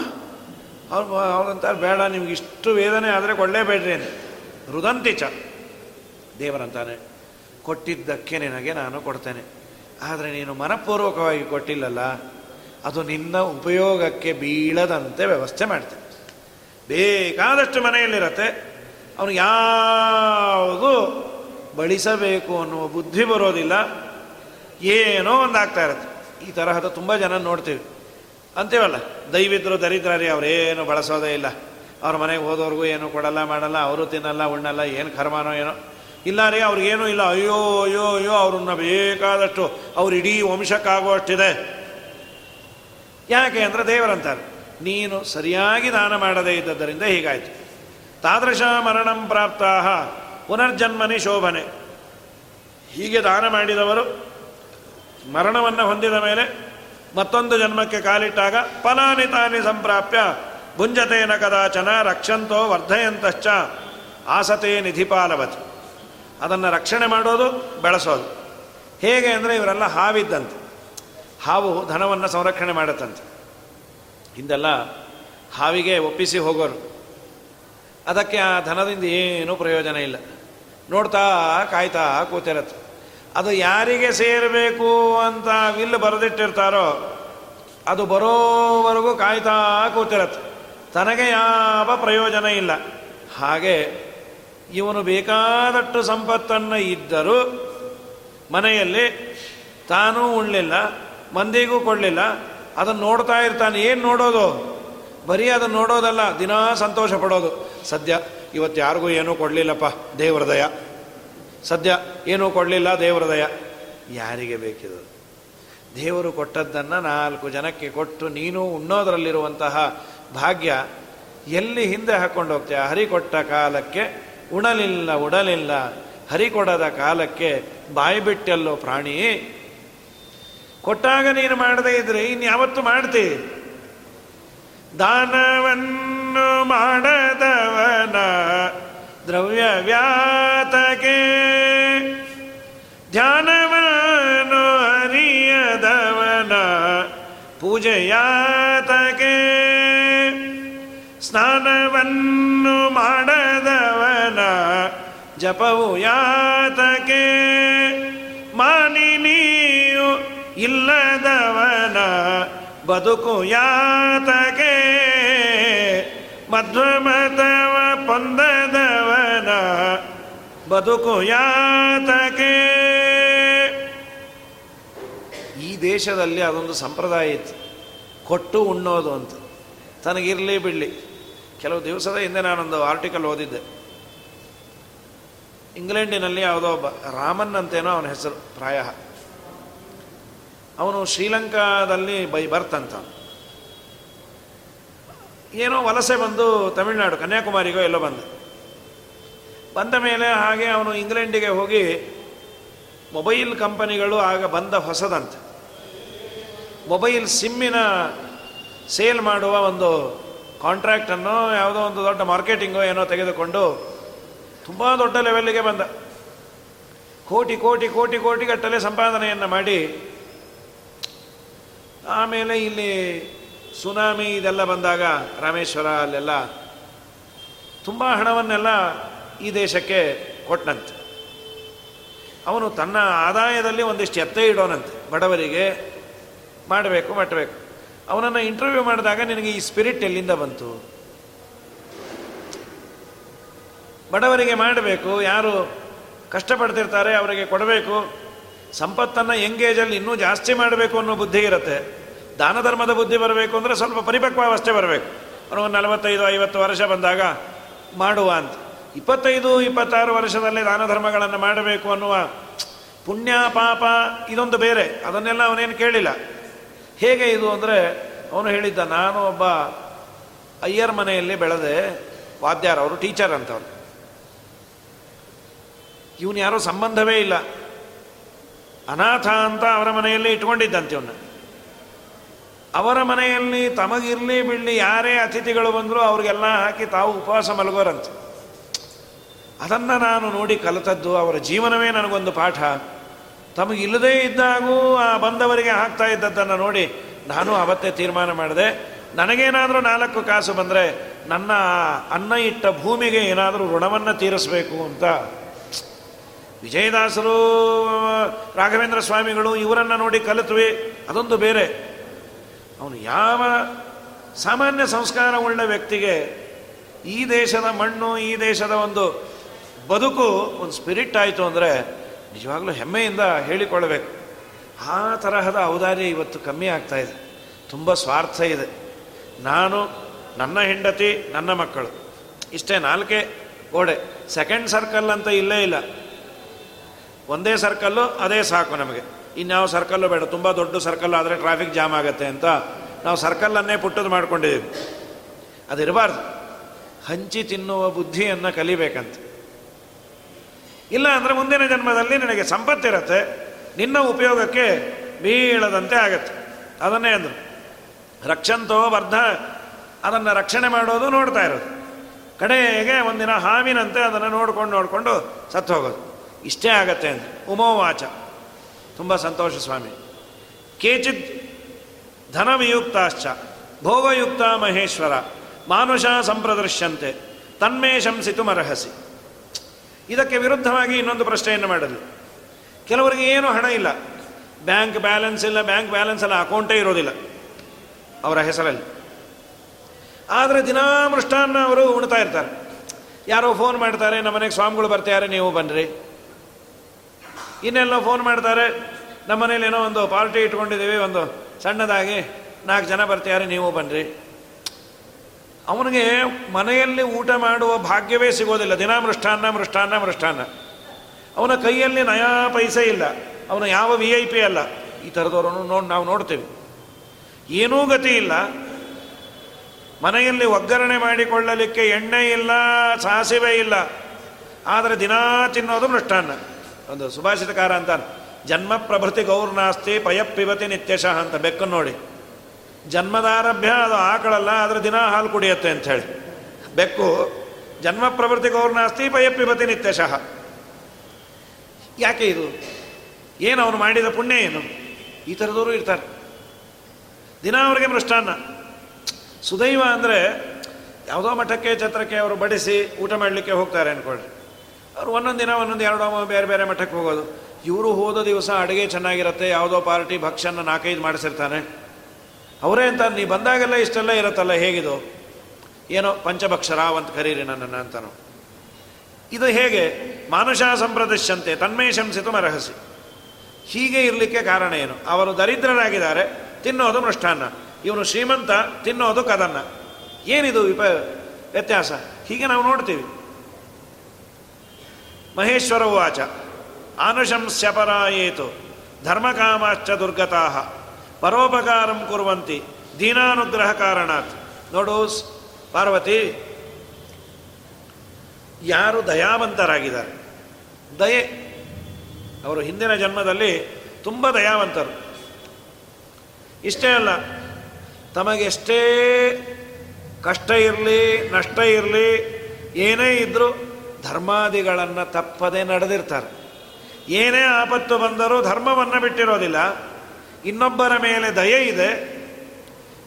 ಅವ್ರು ಅವ್ರಂತಾರೆ ಬೇಡ, ನಿಮ್ಗೆ ಇಷ್ಟು ವೇದನೆ ಆದರೆ ಕೊಡಲೇಬೇಡ್ರಿ ರುದಂತಿ ಚ ದೇವರಂತಾನೆ, ಕೊಟ್ಟಿದ್ದಕ್ಕೆ ನಿನಗೆ ನಾನು ಕೊಡ್ತೇನೆ. ಆದರೆ ನೀನು ಮನಪೂರ್ವಕವಾಗಿ ಕೊಟ್ಟಿಲ್ಲಲ್ಲ, ಅದು ನಿನ್ನ ಉಪಯೋಗಕ್ಕೆ ಬೀಳದಂತೆ ವ್ಯವಸ್ಥೆ ಮಾಡ್ತೇನೆ. ಬೇಕಾದಷ್ಟು ಮನೆಯಲ್ಲಿರತ್ತೆ. ಅವನು ಯಾವುದು ಬಳಸಬೇಕು ಅನ್ನುವ ಬುದ್ಧಿ ಬರೋದಿಲ್ಲ. ಏನೋ ಒಂದು ಆಗ್ತಾ ಇರುತ್ತೆ ಈ ತರಹದ ತುಂಬ ಜನ ನೋಡ್ತೀವಿ. ಅಂತೀವಲ್ಲ, ದೈವಿದ್ರು ದರಿದ್ರರಿ, ಅವರೇನು ಬಳಸೋದೇ ಇಲ್ಲ. ಅವ್ರ ಮನೆಗೆ ಹೋದವ್ರಿಗೂ ಏನು ಕೊಡಲ್ಲ, ಮಾಡಲ್ಲ, ಅವರು ತಿನ್ನಲ್ಲ, ಉಣ್ಣಲ್ಲ, ಏನು ಕರ್ಮಾನೋ ಏನೋ. ಇಲ್ಲ ರೀ, ಅವ್ರಿಗೇನೂ ಇಲ್ಲ. ಅಯ್ಯೋ ಅಯ್ಯೋ ಅಯ್ಯೋ, ಅವ್ರನ್ನ ಬೇಕಾದಷ್ಟು, ಅವ್ರು ಇಡೀ ವಂಶಕ್ಕಾಗುವಷ್ಟಿದೆ. ಯಾಕೆ ಅಂದರೆ ದೇವರಂತಾರೆ. ನೀನು ಸರಿಯಾಗಿ ದಾನ ಮಾಡದೇ ಇದ್ದದ್ದರಿಂದ ಹೀಗಾಯಿತು. ತಾದೃಶ ಮರಣಂ ಪ್ರಾಪ್ತಾ ಪುನರ್ಜನ್ಮನಿ ಶೋಭನೆ. ಹೀಗೆ ದಾನ ಮಾಡಿದವರು ಮರಣವನ್ನು ಹೊಂದಿದ ಮೇಲೆ ಮತ್ತೊಂದು ಜನ್ಮಕ್ಕೆ ಕಾಲಿಟ್ಟಾಗ, ಫಲಾನಿ ತಾನಿ ಸಂಪ್ರಾಪ್ಯ, ಭುಂಜತೇನ ಕದಾಚನ, ರಕ್ಷಂತೋ ವರ್ಧಯಂತಶ್ಚ, ಆಸತೆ ನಿಧಿಪಾಲವತಿ ಅದನ್ನು ರಕ್ಷಣೆ ಮಾಡೋದು, ಬೆಳೆಸೋದು. ಹೇಗೆ ಅಂದರೆ ಇವರೆಲ್ಲ ಹಾವಿದ್ದಂತೆ. ಹಾವು ಧನವನ್ನು ಸಂರಕ್ಷಣೆ ಮಾಡುತ್ತಂತೆ. ಹಿಂದೆಲ್ಲ ಹಾವಿಗೆ ಒಪ್ಪಿಸಿ ಹೋಗೋರು. ಅದಕ್ಕೆ ಆ ಧನದಿಂದ ಏನೂ ಪ್ರಯೋಜನ ಇಲ್ಲ. ನೋಡ್ತಾ ಕಾಯ್ತಾ ಕೂತಿರತ್ತೆ. ಅದು ಯಾರಿಗೆ ಸೇರಬೇಕು ಅಂತ ವಿಲ್ ಬರೆದಿಟ್ಟಿರ್ತಾರೋ, ಅದು ಬರೋವರೆಗೂ ಕಾಯ್ತಾ ಕೂತಿರತ್ತೆ. ತನಗೆ ಯಾವ ಪ್ರಯೋಜನ ಇಲ್ಲ. ಹಾಗೆ ಇವನು ಬೇಕಾದಷ್ಟು ಸಂಪತ್ತನ್ನು ಇದ್ದರೂ ಮನೆಯಲ್ಲಿ ತಾನೂ ಉಣ್ಣಲಿಲ್ಲ ಮಂದಿಗೂ ಕೊಡಲಿಲ್ಲ ಅದನ್ನು ನೋಡ್ತಾ ಇರ್ತಾನೆ. ಏನು ನೋಡೋದು? ಬರೀ ಅದನ್ನು ನೋಡೋದಲ್ಲ, ದಿನಾ ಸಂತೋಷ ಪಡೋದು ಸದ್ಯ ಇವತ್ತು ಯಾರಿಗೂ ಏನೂ ಕೊಡಲಿಲ್ಲಪ್ಪ ದೇವ್ರದಯ ಸದ್ಯ ಏನೂ ಕೊಡಲಿಲ್ಲ ದೇವ್ರದಯ ಯಾರಿಗೆ ಬೇಕಿದು? ದೇವರು ಕೊಟ್ಟದ್ದನ್ನು ನಾಲ್ಕು ಜನಕ್ಕೆ ಕೊಟ್ಟು ನೀನು ಉಣ್ಣೋದರಲ್ಲಿರುವಂತಹ ಭಾಗ್ಯ ಎಲ್ಲಿ ಹಿಂದೆ ಹಾಕ್ಕೊಂಡು ಹೋಗ್ತೀಯ? ಹರಿ ಕೊಟ್ಟ ಕಾಲಕ್ಕೆ ಉಣಲಿಲ್ಲ, ಉಡಲಿಲ್ಲ. ಹರಿ ಕೊಡದ ಕಾಲಕ್ಕೆ ಬಾಯಿ ಬಿಟ್ಟೆಲ್ಲೋ ಪ್ರಾಣಿ ಕೊಟ್ಟಾಗ ನೀನು ಮಾಡದೇ ಇದ್ರೆ ಇನ್ಯಾವತ್ತು ಮಾಡ್ತಿ. ದಾನವನ್ನು ಮಾಡದವನ ದ್ರವ್ಯ ವ್ಯಾತಕೆ ಧ್ಯಾನವನ್ನು ಅರಿಯದವನ ಪೂಜೆಯಾತಕೆ ಸ್ನಾನವನ್ನು ಮಾಡದವನ ಜಪವು ಯಾತಕೆ ಮಾನಿನಿಯು ಇಲ್ಲದವನ ಬದುಕು ಯಾತಕೆ ಮಧ್ವಮತವ ಪೊಂದದವನ ಬದುಕು ಯಾತಕೆ ಈ ದೇಶದಲ್ಲಿ ಅದೊಂದು ಸಂಪ್ರದಾಯ ಇತ್ತು. ಕೊಟ್ಟು ಉಣ್ಣೋದು ಅಂತ. ತನಗಿರಲಿ ಬಿಡಲಿ. ಕೆಲವು ದಿವಸದ ಹಿಂದೆ ನಾನೊಂದು ಆರ್ಟಿಕಲ್ ಓದಿದ್ದೆ. ಇಂಗ್ಲೆಂಡಿನಲ್ಲಿ ಯಾವುದೋ ಒಬ್ಬ ರಾಮನ್ ಅಂತೇನೋ ಅವನ ಹೆಸರು, ಪ್ರಾಯ. ಅವನು ಶ್ರೀಲಂಕಾದಲ್ಲಿ ಬೈ ಬರ್ತಂತ ಏನೋ ವಲಸೆ ಬಂದು ತಮಿಳುನಾಡು, ಕನ್ಯಾಕುಮಾರಿಗೋ ಎಲ್ಲೋ ಬಂದ. ಬಂದ ಮೇಲೆ ಹಾಗೆ ಅವನು ಇಂಗ್ಲೆಂಡಿಗೆ ಹೋಗಿ ಮೊಬೈಲ್ ಕಂಪನಿಗಳು ಆಗ ಬಂದ ಹೊಸದಂತೆ. ಮೊಬೈಲ್ ಸಿಮ್ಮಿನ ಸೇಲ್ ಮಾಡುವ ಒಂದು ಕಾಂಟ್ರಾಕ್ಟನ್ನು ಯಾವುದೋ ಒಂದು ದೊಡ್ಡ ಮಾರ್ಕೆಟಿಂಗೋ ಏನೋ ತೆಗೆದುಕೊಂಡು ತುಂಬ ದೊಡ್ಡ ಲೆವೆಲ್ಲಿಗೆ ಬಂದ. ಕೋಟಿ ಕೋಟಿ ಕೋಟಿ ಕೋಟಿಗಟ್ಟಲೆ ಸಂಪಾದನೆಯನ್ನು ಮಾಡಿ ಆಮೇಲೆ ಇಲ್ಲಿ ಸುನಾಮಿ ಇದೆಲ್ಲ ಬಂದಾಗ ರಾಮೇಶ್ವರ ಅಲ್ಲೆಲ್ಲ ತುಂಬ ಹಣವನ್ನೆಲ್ಲ ಈ ದೇಶಕ್ಕೆ ಕೊಟ್ಟನಂತೆ ಅವನು ತನ್ನ ಆದಾಯದಲ್ಲಿ ಒಂದಿಷ್ಟು ಎತ್ತೆ ಇಡೋನಂತೆ. ಬಡವರಿಗೆ ಮಾಡಬೇಕು ಮಾಡಬೇಕು. ಅವನನ್ನು ಇಂಟರ್ವ್ಯೂ ಮಾಡಿದಾಗ ನಿನಗೆ ಈ ಸ್ಪಿರಿಟ್ ಎಲ್ಲಿಂದ ಬಂತು? ಬಡವರಿಗೆ ಮಾಡಬೇಕು, ಯಾರು ಕಷ್ಟಪಡ್ತಿರ್ತಾರೆ ಅವರಿಗೆ ಕೊಡಬೇಕು ಸಂಪತ್ತನ್ನು ಎಂಗೇಜಲ್ಲಿ ಇನ್ನೂ ಜಾಸ್ತಿ ಮಾಡಬೇಕು ಅನ್ನೋ ಬುದ್ಧಿ ಇರುತ್ತೆ. ದಾನ ಧರ್ಮದ ಬುದ್ಧಿ ಬರಬೇಕು ಅಂದರೆ ಸ್ವಲ್ಪ ಪರಿಪಕ್ವಾವಸ್ಥೆ ಬರಬೇಕು. ಅವನು ನಲವತ್ತೈದು, ಐವತ್ತು ವರ್ಷ ಬಂದಾಗ ಮಾಡುವ ಅಂತ. ಇಪ್ಪತ್ತೈದು, ಇಪ್ಪತ್ತಾರು ವರ್ಷದಲ್ಲಿ ದಾನ ಧರ್ಮಗಳನ್ನು ಮಾಡಬೇಕು ಅನ್ನುವ ಪುಣ್ಯ, ಪಾಪ ಇದೊಂದು ಬೇರೆ. ಅದನ್ನೆಲ್ಲ ಅವನೇನು ಕೇಳಿಲ್ಲ. ಹೇಗೆ ಇದು ಅಂದರೆ ಅವನು ಹೇಳಿದ್ದ, ನಾನು ಒಬ್ಬ ಅಯ್ಯರ್ ಮನೆಯಲ್ಲಿ ಬೆಳೆದೆ. ವಾದ್ಯಾರ, ಅವರು ಟೀಚರ್ ಅಂತವ್ರು. ಇವನು ಯಾರೋ ಸಂಬಂಧವೇ ಇಲ್ಲ. ಅನಾಥ ಅಂತ ಅವರ ಮನೆಯಲ್ಲಿ ಇಟ್ಕೊಂಡಿದ್ದಂತೆ ಅವನ್ನ. ಅವರ ಮನೆಯಲ್ಲಿ ತಮಗಿರಲಿ ಬಿಡಲಿ ಯಾರೇ ಅತಿಥಿಗಳು ಬಂದರೂ ಅವ್ರಿಗೆಲ್ಲ ಹಾಕಿ ತಾವು ಉಪವಾಸ ಮಲಗೋರಂತೆ. ಅದನ್ನು ನಾನು ನೋಡಿ ಕಲಿತದ್ದು ಅವರ ಜೀವನವೇ ನನಗೊಂದು ಪಾಠ. ತಮಗಿಲ್ಲದೇ ಇದ್ದಾಗೂ ಆ ಬಂದವರಿಗೆ ಹಾಕ್ತಾ ಇದ್ದದ್ದನ್ನು ನೋಡಿ ನಾನು ಅವತ್ತೇ ತೀರ್ಮಾನ ಮಾಡಿದೆ. ನನಗೇನಾದರೂ ನಾಲ್ಕು ಕಾಸು ಬಂದರೆ ನನ್ನ ಅನ್ನ ಇಟ್ಟ ಭೂಮಿಗೆ ಏನಾದರೂ ಋಣವನ್ನು ತೀರಿಸಬೇಕು ಅಂತ ವಿಜಯದಾಸರು, ರಾಘವೇಂದ್ರ ಸ್ವಾಮಿಗಳು ಇವರನ್ನು ನೋಡಿ ಕಲಿತ್ವಿ. ಅದೊಂದು ಬೇರೆ. ಅವನು ಯಾವ ಸಾಮಾನ್ಯ ಸಂಸ್ಕಾರವುಳ್ಳ ವ್ಯಕ್ತಿಗೆ ಈ ದೇಶದ ಮಣ್ಣು, ಈ ದೇಶದ ಒಂದು ಬದುಕು, ಒಂದು ಸ್ಪಿರಿಟ್ ಆಯಿತು ಅಂದರೆ ನಿಜವಾಗ್ಲೂ ಹೆಮ್ಮೆಯಿಂದ ಹೇಳಿಕೊಳ್ಳಬೇಕು. ಆ ತರಹದ ಔದಾರ್ಯ ಇವತ್ತು ಕಮ್ಮಿ ಆಗ್ತಾ ಇದೆ. ತುಂಬ ಸ್ವಾರ್ಥ ಇದೆ. ನಾನು, ನನ್ನ ಹೆಂಡತಿ, ನನ್ನ ಮಕ್ಕಳು. ಇಷ್ಟೇ ನಾಲ್ಕೇ ಗೋಡೆ. ಸೆಕೆಂಡ್ ಸರ್ಕಲ್ ಅಂತ ಇಲ್ಲೇ ಇಲ್ಲ. ಒಂದೇ ಸರ್ಕಲ್ಲು, ಅದೇ ಸಾಕು ನಮಗೆ. ಇನ್ಯಾವ ಸರ್ಕಲ್ಲು ಬೇಡ, ತುಂಬ ದೊಡ್ಡ ಸರ್ಕಲ್ ಆದರೆ ಟ್ರಾಫಿಕ್ ಜಾಮ್ ಆಗುತ್ತೆ ಅಂತ ನಾವು ಸರ್ಕಲ್ಲನ್ನೇ ಪುಟ್ಟದು ಮಾಡ್ಕೊಂಡಿದ್ದೀವಿ. ಅದಿರಬಾರ್ದು. ಹಂಚಿ ತಿನ್ನುವ ಬುದ್ಧಿಯನ್ನು ಕಲಿಬೇಕಂತ. ಇಲ್ಲ ಅಂದರೆ ಮುಂದಿನ ಜನ್ಮದಲ್ಲಿ ನಿನಗೆ ಸಂಪತ್ತಿರುತ್ತೆ, ನಿನ್ನ ಉಪಯೋಗಕ್ಕೆ ಬೀಳದಂತೆ ಆಗತ್ತೆ. ಅದನ್ನೇ ಅಂದರು. ರಕ್ಷಂತೋ ವರ್ಧ, ಅದನ್ನು ರಕ್ಷಣೆ ಮಾಡೋದು ನೋಡ್ತಾ ಇರೋದು. ಕಡೆಗೆ ಒಂದಿನ ಹಾವಿನಂತೆ ಅದನ್ನು ನೋಡ್ಕೊಂಡು ನೋಡಿಕೊಂಡು ಸತ್ತು ಹೋಗೋದು. ಇಷ್ಟೇ ಆಗತ್ತೆ ಅಂತ. ಉಮೋವಾಚ. ತುಂಬ ಸಂತೋಷ ಸ್ವಾಮಿ. ಕೇಚಿತ್ ಧನವಿಯುಕ್ತಾಶ್ಚ. ಭೋಗಯುಕ್ತ ಮಹೇಶ್ವರ. ಮಾನುಷ ಸಂಪ್ರದರ್ಶ್ಯಂತೆ ತನ್ಮೇ ಶಂಸಿತು ಮರಹಸಿ. ಇದಕ್ಕೆ ವಿರುದ್ಧವಾಗಿ ಇನ್ನೊಂದು ಪ್ರಶ್ನೆಯನ್ನು ಮಾಡಲಿ. ಕೆಲವರಿಗೆ ಏನು ಹಣ ಇಲ್ಲ. ಬ್ಯಾಂಕ್ ಬ್ಯಾಲೆನ್ಸ್ ಇಲ್ಲ, ಬ್ಯಾಂಕ್ ಬ್ಯಾಲೆನ್ಸ್ ಎಲ್ಲ ಅಕೌಂಟೇ ಇರೋದಿಲ್ಲ. ಅವರ ಹೆಸರಲ್ಲಿ. ಆದರೆ ದಿನಾ ಮೃಷ್ಟಾನ್ನ ಅವರು ಉಣ್ತಾ ಇರ್ತಾರೆ. ಯಾರೋ ಫೋನ್ ಮಾಡ್ತಾರೆ, ನಮ್ಮನೆಗೆ ಸ್ವಾಮಿಗಳು ಬರ್ತಾರೆ ನೀವು ಬನ್ನಿರಿ ಇನ್ನೆಲ್ಲೋ ಫೋನ್ ಮಾಡ್ತಾರೆ. ನಮ್ಮ ಮನೇಲಿ ಏನೋ ಒಂದು ಪಾರ್ಟಿ ಇಟ್ಕೊಂಡಿದ್ದೀವಿ, ಒಂದು ಸಣ್ಣದಾಗಿ. ನಾಲ್ಕು ಜನ ಬರ್ತೀಯಾರೆ ನೀವು ಬನ್ನಿರಿ ಅವನಿಗೆ ಮನೆಯಲ್ಲಿ ಊಟ ಮಾಡುವ ಭಾಗ್ಯವೇ ಸಿಗೋದಿಲ್ಲ. ದಿನ ಮೃಷ್ಟಾನ್ನ ಮೃಷ್ಟಾನ್ನ ಮೃಷ್ಟಾನ್ನ ಅವನ ಕೈಯಲ್ಲಿ ನಯಾ ಪೈಸೆ ಇಲ್ಲ. ಅವನು ಯಾವ ವಿ ಐ ಪಿ ಅಲ್ಲ. ಈ ಥರದವರನ್ನು ನೋಡಿ, ನಾವು ನೋಡ್ತೀವಿ. ಏನೂ ಗತಿ ಇಲ್ಲ. ಮನೆಯಲ್ಲಿ ಒಗ್ಗರಣೆ ಮಾಡಿಕೊಳ್ಳಲಿಕ್ಕೆ ಎಣ್ಣೆ ಇಲ್ಲ, ಸಾಸಿವೆ ಇಲ್ಲ. ಆದರೆ ದಿನಾ ತಿನ್ನೋದು ಮೃಷ್ಟಾನ್ನ ಒಂದು ಸುಭಾಷಿತಕಾರ ಅಂತಾನೆ. ಜನ್ಮ ಪ್ರಭೃತಿ ಗೌರ್ನಾಸ್ತಿ ಪಯಪ್ಪಿವತಿ ನಿತ್ಯಶಃ ಅಂತ ಬೆಕ್ಕನ್ನು ನೋಡಿ. ಜನ್ಮದಾರಭ್ಯ ಅದು ಆಕಳಲ್ಲ, ಆದರೆ ದಿನ ಹಾಲು ಕುಡಿಯುತ್ತೆ ಅಂತ ಹೇಳಿ. ಬೆಕ್ಕು ಜನ್ಮ ಪ್ರವೃತ್ತಿ ಗೌರ್ನಾಸ್ತಿ ಪಯಪ್ಪಿಬತಿ ನಿತ್ಯಶಃ. ಯಾಕೆ ಇದು? ಏನು ಅವನು ಮಾಡಿದ ಪುಣ್ಯ ಏನು? ಈ ಥರದವರು ಇರ್ತಾರೆ. ದಿನ ಅವರಿಗೆ ಮೃಷ್ಟಾನ್ನ. ಸುದೈವ ಅಂದರೆ ಯಾವುದೋ ಮಠಕ್ಕೆ, ಛತ್ರಕ್ಕೆ ಅವರು ಬಡಿಸಿ ಊಟ ಮಾಡಲಿಕ್ಕೆ ಹೋಗ್ತಾರೆ ಅಂದ್ಕೊಳ್ರಿ ಅವರು ಒಂದೊಂದು ದಿನ, ಒಂದೊಂದು ಎರಡು ಬೇರೆ ಬೇರೆ ಮಠಕ್ಕೆ ಹೋಗೋದು. ಇವರು ಹೋದ ದಿವಸ ಅಡುಗೆ ಚೆನ್ನಾಗಿರುತ್ತೆ, ಯಾವುದೋ ಪಾರ್ಟಿ ಭಕ್ಷ್ಯನ ನಾಲ್ಕೈದು ಮಾಡಿಸಿರ್ತಾನೆ ಅವರೇ ಅಂತ ನೀ ಬಂದಾಗೆಲ್ಲ ಇಷ್ಟೆಲ್ಲ ಇರುತ್ತಲ್ಲ, ಹೇಗಿದು? ಏನೋ ಪಂಚಭಕ್ಷರ ಅಂತ ಕರೀರಿ ನನ್ನನ್ನು ಅಂತಾನು. ಇದು ಹೇಗೆ? ಮಾನುಷ ಸಂಪ್ರದಶ್ಯಂತೆ, ತನ್ಮೇ ಶಂಸಿತು ಮರಹಸಿ ಹೀಗೆ ಇರಲಿಕ್ಕೆ ಕಾರಣ ಏನು? ಅವರು ದರಿದ್ರರಾಗಿದ್ದಾರೆ, ತಿನ್ನೋದು ಮೃಷ್ಟಾನ್ನ. ಇವನು ಶ್ರೀಮಂತ, ತಿನ್ನೋದು ಕದನ್ನ. ಏನಿದು ವಿಪ ವ್ಯತ್ಯಾಸ? ಹೀಗೆ ನಾವು ನೋಡ್ತೀವಿ. ಮಹೇಶ್ವರ ಉಚ ಆನುಶಂಸ್ಯಪರಾಯೇತು ಧರ್ಮಕಾಮಾಶ್ಚ ದುರ್ಗತಾ. ಪರೋಪಕಾರಂ ಕುರುವಂತಿ. ದೀನಾನುಗ್ರಹ ಕಾರಣಾತ್ ನೋಡು ಪಾರ್ವತಿ, ಯಾರು ದಯಾವಂತರಾಗಿದ್ದಾರೆ. ದಯೆ. ಅವರು ಹಿಂದಿನ ಜನ್ಮದಲ್ಲಿ ತುಂಬ ದಯಾವಂತರು. ಇಷ್ಟೇ ಅಲ್ಲ, ತಮಗೆಷ್ಟೇ ಕಷ್ಟ ಇರಲಿ, ನಷ್ಟ ಇರಲಿ, ಏನೇ ಇದ್ದರೂ ಧರ್ಮಾದಿಗಳನ್ನು ತಪ್ಪದೆ ನಡೆದಿರ್ತಾರೆ. ಏನೇ ಆಪತ್ತು ಬಂದರೂ ಧರ್ಮವನ್ನು ಬಿಟ್ಟಿರೋದಿಲ್ಲ. ಇನ್ನೊಬ್ಬರ ಮೇಲೆ ದಯೆ ಇದೆ.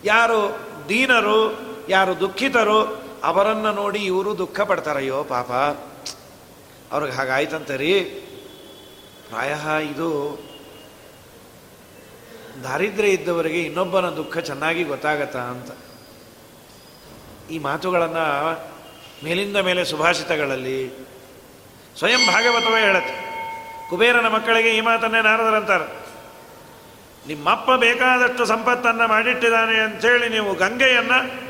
ಯಾರು ದೀನರು, ಯಾರು ದುಃಖಿತರು, ಅವರನ್ನು ನೋಡಿ ಇವರು ದುಃಖ ಪಡ್ತಾರಯ್ಯೋ ಪಾಪ. ಅವ್ರಿಗೆ ಹಾಗಾಯ್ತಂತೆ ರೀ ಪ್ರಾಯ ಇದು ದಾರಿದ್ರ್ಯ ಇದ್ದವರಿಗೆ ಇನ್ನೊಬ್ಬನ ದುಃಖ ಚೆನ್ನಾಗಿ ಗೊತ್ತಾಗತ್ತಾ ಅಂತ. ಈ ಮಾತುಗಳನ್ನು ಮೇಲಿಂದ ಮೇಲೆ ಸುಭಾಷಿತಗಳಲ್ಲಿ ಸ್ವಯಂ ಭಾಗವತವೇ ಹೇಳತ್ತೆ. ಕುಬೇರನ ಮಕ್ಕಳಿಗೆ ಈ ಮಾತನ್ನೇ ನಾರದರಂತಾರೆ. ನಿಮ್ಮಪ್ಪ ಬೇಕಾದಷ್ಟು ಸಂಪತ್ತನ್ನು ಮಾಡಿಟ್ಟಿದ್ದಾನೆ ಅಂಥೇಳಿ ನೀವು ಗಂಗೆಯನ್ನು,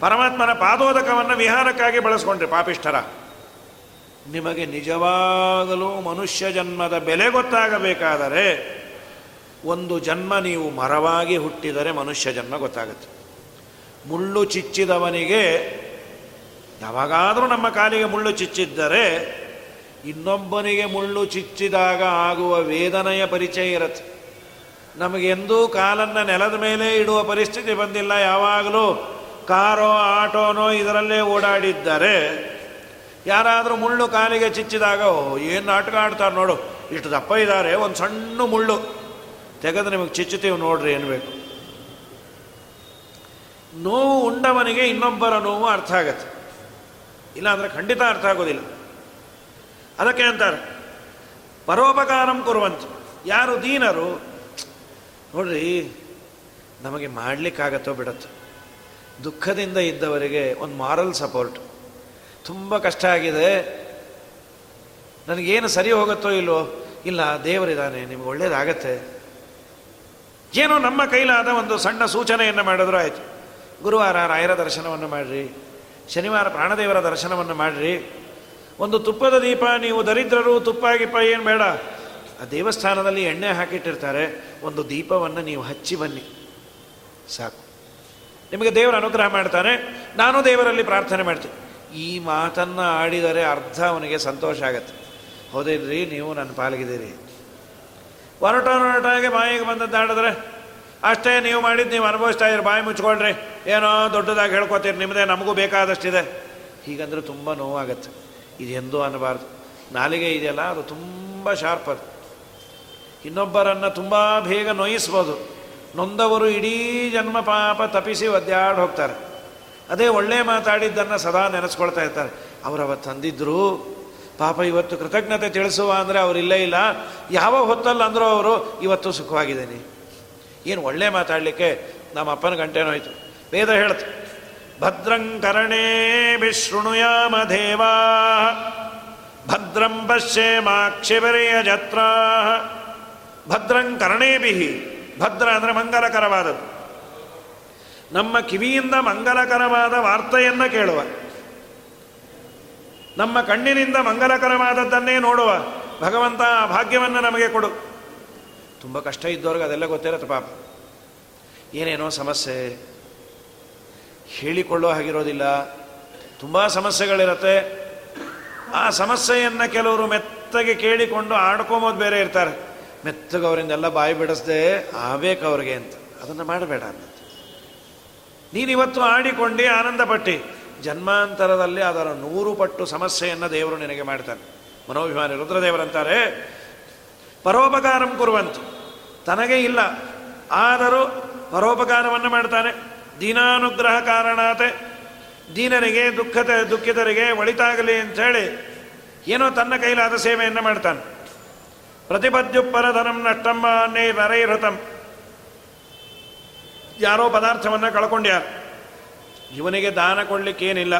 ಪರಮಾತ್ಮನ ಪಾದೋದಕವನ್ನು ವಿಹಾರಕ್ಕಾಗಿ ಬಳಸ್ಕೊಂಡ್ರಿ ಪಾಪಿಷ್ಠರ. ನಿಮಗೆ ನಿಜವಾಗಲೂ ಮನುಷ್ಯ ಜನ್ಮದ ಬೆಲೆ ಗೊತ್ತಾಗಬೇಕಾದರೆ ಒಂದು ಜನ್ಮ ನೀವು ಮರವಾಗಿ ಹುಟ್ಟಿದರೆ ಮನುಷ್ಯ ಜನ್ಮ ಗೊತ್ತಾಗುತ್ತೆ. ಮುಳ್ಳು ಚಿಚ್ಚಿದವನಿಗೆ ಯಾವಾಗಾದರೂ ನಮ್ಮ ಕಾಲಿಗೆ ಮುಳ್ಳು ಚಿಚ್ಚಿದ್ದರೆ ಇನ್ನೊಬ್ಬನಿಗೆ ಮುಳ್ಳು ಚಿಚ್ಚಿದಾಗ ಆಗುವ ವೇದನೆಯ ಪರಿಚಯ ಇರುತ್ತೆ. ನಮಗೆಂದೂ ಕಾಲನ್ನು ನೆಲದ ಮೇಲೆ ಇಡುವ ಪರಿಸ್ಥಿತಿ ಬಂದಿಲ್ಲ. ಯಾವಾಗಲೂ ಕಾರೋ, ಆಟೋನೋ ಇದರಲ್ಲೇ ಓಡಾಡಿದ್ದರೆ ಯಾರಾದರೂ ಮುಳ್ಳು ಕಾಲಿಗೆ ಚಿಚ್ಚಿದಾಗ ಏನು ನಾಟಕ ಆಡ್ತಾರೆ ನೋಡು. ಇಷ್ಟು ದಪ್ಪ ಇದ್ದಾರೆ ಒಂದು ಸಣ್ಣ ಮುಳ್ಳು. ತೆಗೆದು ನಿಮಗೆ ಚಿಚ್ಚುತ್ತೀವಿ ನೋಡ್ರಿ ಏನ್ಬೇಕು ನೋವು ಉಂಡವನಿಗೆ ಇನ್ನೊಬ್ಬರ ನೋವು ಅರ್ಥ ಆಗತ್ತೆ. ಇಲ್ಲ ಅಂದರೆ ಖಂಡಿತ ಅರ್ಥ ಆಗೋದಿಲ್ಲ. ಅದಕ್ಕೆ ಅಂತಾರೆ, ಪರೋಪಕಾರಂ ಕೊರುವಂತ ಯಾರು ದೀನರು, ನೋಡ್ರಿ, ನಮಗೆ ಮಾಡಲಿಕ್ಕಾಗತ್ತೋ ಬಿಡತ್ತೋ. ದುಃಖದಿಂದ ಇದ್ದವರಿಗೆ ಒಂದು ಮಾರಲ್ ಸಪೋರ್ಟ್ ತುಂಬ ಕಷ್ಟ ಆಗಿದೆ. ನನಗೇನು ಸರಿ ಹೋಗುತ್ತೋ ಇಲ್ವೋ? ಇಲ್ಲ, ದೇವರಿದ್ದಾನೆ, ನಿಮ್ಗೆ ಒಳ್ಳೇದಾಗತ್ತೆ. ಏನೋ ನಮ್ಮ ಕೈಲಾದ ಒಂದು ಸಣ್ಣ ಸೂಚನೆಯನ್ನು ಮಾಡಿದ್ರೂ ಆಯಿತು. ಗುರುವಾರ ರಾಯರ ದರ್ಶನವನ್ನು ಮಾಡಿರಿ. ಶನಿವಾರ ಪ್ರಾಣದೇವರ ದರ್ಶನವನ್ನು ಮಾಡಿರಿ. ಒಂದು ತುಪ್ಪದ ದೀಪ, ನೀವು ದರಿದ್ರರು ತುಪ್ಪ ಗಿಪ್ಪ ಏನು ಬೇಡ. ಆ ದೇವಸ್ಥಾನದಲ್ಲಿ ಎಣ್ಣೆ ಹಾಕಿಟ್ಟಿರ್ತಾರೆ. ಒಂದು ದೀಪವನ್ನು ನೀವು ಹಚ್ಚಿ ಬನ್ನಿ. ಸಾಕು. ನಿಮಗೆ ದೇವರ ಅನುಗ್ರಹ ಮಾಡ್ತಾನೆ. ನಾನು ದೇವರಲ್ಲಿ ಪ್ರಾರ್ಥನೆ ಮಾಡ್ತೀನಿ. ಈ ಮಾತನ್ನು ಆಡಿದರೆ ಅರ್ಧ ಅವನಿಗೆ ಸಂತೋಷ ಆಗತ್ತೆ. ಹೌದೇನ್ರಿ ನೀವು ನನ್ನ ಪಾಲ್ಗಿದ್ದೀರಿ. ಒರಟ ಒರಟಾಗಿ ಬಾಯಿಗೆ ಬಂದದ್ದಾಡಿದ್ರೆ ಅಷ್ಟೇ ನೀವು ಮಾಡಿದ್ದು ನೀವು ಅನುಭವಿಸ್ತಾ ಇದ್ದೀರಿ ಬಾಯಿ ಮುಚ್ಕೊಳ್ರಿ ಏನೋ ದೊಡ್ಡದಾಗಿ ಹೇಳ್ಕೊತೀರಿ. ನಿಮ್ಮದೇ ನಮಗೂ ಬೇಕಾದಷ್ಟಿದೆ. ಹೀಗಂದ್ರೆ ತುಂಬ ನೋವಾಗತ್ತೆ. ಇದು ಎಂದೂ ಅನ್ನಬಾರ್ದು ನಾಲಿಗೆ ಇದೆಯಲ್ಲ, ಅದು ತುಂಬ ಶಾರ್ಪ್ ಅದು. ಇನ್ನೊಬ್ಬರನ್ನು ತುಂಬ ಬೇಗ ನೋಯಿಸ್ಬೋದು. ನೊಂದವರು ಇಡೀ ಜನ್ಮ ಪಾಪ ತಪ್ಪಿಸಿ ಒದ್ದಾಡಿ ಹೋಗ್ತಾರೆ. ಅದೇ ಒಳ್ಳೆ ಮಾತಾಡಿದ್ದನ್ನು ಸದಾ ನೆನೆಸ್ಕೊಳ್ತಾ ಇರ್ತಾರೆ. ಅವರು ಅವತ್ತು ತಂದಿದ್ದರು ಪಾಪ ಇವತ್ತು ಕೃತಜ್ಞತೆ ತಿಳಿಸುವ ಅಂದರೆ ಅವರಿಲ್ಲೇ ಇಲ್ಲ. ಯಾವ ಹೊತ್ತಲ್ಲಿ ಅಂದರೂ ಅವರು, ಇವತ್ತು ಸುಖವಾಗಿದ್ದೇನೆ. ಏನು ಒಳ್ಳೆ ಮಾತಾಡಲಿಕ್ಕೆ ನಮ್ಮ ಅಪ್ಪನ ಗಂಟೆನೋಯ್ತು ವೇದ ಹೇಳುತ್ತೆ ಭದ್ರಂಕರಣೇ ವಿಶೃಣುಯಾಮ ದೇವಾ, ಭದ್ರಂ ಪಶ್ಯೇಮಾಕ್ಷಿಬರೆಯ ಜತ್ರ. ಭದ್ರಂಕರಣೇ ಬಿಹಿ, ಭದ್ರ ಅಂದರೆ ಮಂಗಲಕರವಾದದ್ದು. ನಮ್ಮ ಕಿವಿಯಿಂದ ಮಂಗಲಕರವಾದ ವಾರ್ತೆಯನ್ನು ಕೇಳುವ. ನಮ್ಮ ಕಣ್ಣಿನಿಂದ ಮಂಗಲಕರವಾದದ್ದನ್ನೇ ನೋಡುವ. ಭಗವಂತ ಭಾಗ್ಯವನ್ನು ನಮಗೆ ಕೊಡು. ತುಂಬ ಕಷ್ಟ ಇದ್ದವ್ರಿಗೆ ಅದೆಲ್ಲ ಗೊತ್ತಿರತ್ತೆ ಪಾಪ. ಏನೇನೋ ಸಮಸ್ಯೆ. ಹೇಳಿಕೊಳ್ಳೋ ಹಾಗಿರೋದಿಲ್ಲ. ತುಂಬ ಸಮಸ್ಯೆಗಳಿರತ್ತೆ. ಆ ಸಮಸ್ಯೆಯನ್ನು ಕೆಲವರು ಮೆತ್ತಗೆ ಕೇಳಿಕೊಂಡು ಆಡ್ಕೊಂಬೋದು ಬೇರೆ ಇರ್ತಾರೆ. ಮೆತ್ತಗೆ ಅವರಿಂದೆಲ್ಲ ಬಾಯಿ ಬಿಡಿಸ್ದೆ ಆಬೇಕು ಅವ್ರಿಗೆ ಅಂತ. ಅದನ್ನು ಮಾಡಬೇಡ ಅಂತ ನೀನಿವತ್ತು ಆಡಿಕೊಂಡು ಆನಂದಪಟ್ಟಿ. ಜನ್ಮಾಂತರದಲ್ಲಿ ಅದರ ನೂರು ಪಟ್ಟು ಸಮಸ್ಯೆಯನ್ನು ದೇವರು ನಿನಗೆ ಮಾಡ್ತಾನೆ. ಮನೋಭಿಮಾನಿ ರುದ್ರದೇವರಂತಾರೆ. ಪರೋಪಕಾರಂ ಕುರುವಂತು. ತನಗೆ ಇಲ್ಲ. ಆದರೂ ಪರೋಪಕಾರವನ್ನು ಮಾಡ್ತಾನೆ. ದೀನಾನುಗ್ರಹ ಕಾರಣಾತೆ ದೀನರಿಗೆ ದುಃಖದ ದುಃಖಿತರಿಗೆ ಒಳಿತಾಗಲಿ ಅಂಥೇಳಿ ಏನೋ ತನ್ನ ಕೈಲಾದ ಸೇವೆಯನ್ನು ಮಾಡ್ತಾನೆ. ಪ್ರತಿಪದ್ಯುಪ್ಪರಧನಂ ನಷ್ಟಮ್ಮ ಅನ್ನೇ ನರೈರತಂ ಯಾರೋ ಪದಾರ್ಥವನ್ನು ಕಳ್ಕೊಂಡ್ಯ ಇವನಿಗೆ ದಾನ ಕೊಡ್ಲಿಕ್ಕೇನಿಲ್ಲ.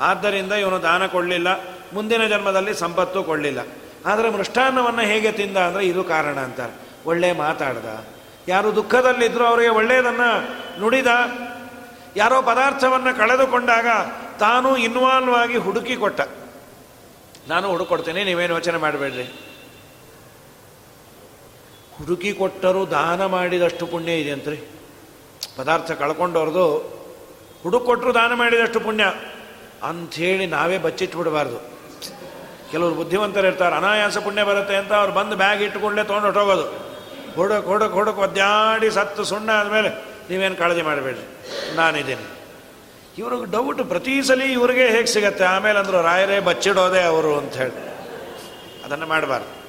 ಆದ್ದರಿಂದ ಇವನು ದಾನ ಕೊಡಲಿಲ್ಲ. ಮುಂದಿನ ಜನ್ಮದಲ್ಲಿ ಸಂಪತ್ತು ಕೊಡಲಿಲ್ಲ. ಆದರೆ ಮೃಷ್ಟಾನ್ನವನ್ನು ಹೇಗೆ ತಿಂದ ಅಂದರೆ ಇದು ಕಾರಣ ಅಂತಾರೆ. ಒಳ್ಳೆ ಮಾತಾಡ್ದ. ಯಾರು ದುಃಖದಲ್ಲಿದ್ದರೂ ಅವರಿಗೆ ಒಳ್ಳೆಯದನ್ನು ನುಡಿದ. ಯಾರೋ ಪದಾರ್ಥವನ್ನು ಕಳೆದುಕೊಂಡಾಗ ತಾನು ಇನ್ವಾಲ್ವ್ ಆಗಿ ಹುಡುಕಿ ಕೊಟ್ಟ ನಾನು ಹುಡುಕೊಡ್ತೇನೆ, ನೀವೇನು ಯೋಚನೆ ಮಾಡಬೇಡ್ರಿ. ಹುಡುಕಿ ಕೊಟ್ಟರು ದಾನ ಮಾಡಿದಷ್ಟು ಪುಣ್ಯ ಇದೆ ಅಂತ್ರಿ ಪದಾರ್ಥ ಕಳ್ಕೊಂಡವ್ರದು ಹುಡುಕೊಟ್ಟರು ದಾನ ಮಾಡಿದಷ್ಟು ಪುಣ್ಯ. ಅಂಥೇಳಿ ನಾವೇ ಬಚ್ಚಿಟ್ಬಿಡಬಾರ್ದು. ಕೆಲವರು ಬುದ್ಧಿವಂತರು ಇರ್ತಾರೆ, ಅನಾಯಾಸ ಪುಣ್ಯ ಬರುತ್ತೆ ಅಂತ ಅವ್ರು ಬಂದು ಬ್ಯಾಗ್ ಇಟ್ಟುಕೊಂಡೇ ತೊಗೊಂಡು ಹೊಟ್ಟೋಗೋದು ಹೊಡಕ್ಕೆ ಹೊಡಕ್ಕೆ ಹೊಡಕ್ಕೆ ಒದ್ದಾಡಿ ಸತ್ತು ಸುಣ್ಣ ಆದಮೇಲೆ ನೀವೇನು ಕಾಳಜಿ ಮಾಡಬೇಡ್ರಿ. ನಾನಿದ್ದೀನಿ. ಇವ್ರಿಗೆ ಡೌಟ್ ಪ್ರತಿ ಸಲ ಇವ್ರಿಗೆ ಹೇಗೆ ಸಿಗತ್ತೆ? ಆಮೇಲೆ ಅಂದರು ರಾಯರೇ ಬಚ್ಚಿಡೋದೆ ಅವರು ಅಂತ ಹೇಳಿ. ಅದನ್ನು ಮಾಡಬಾರ್ದು.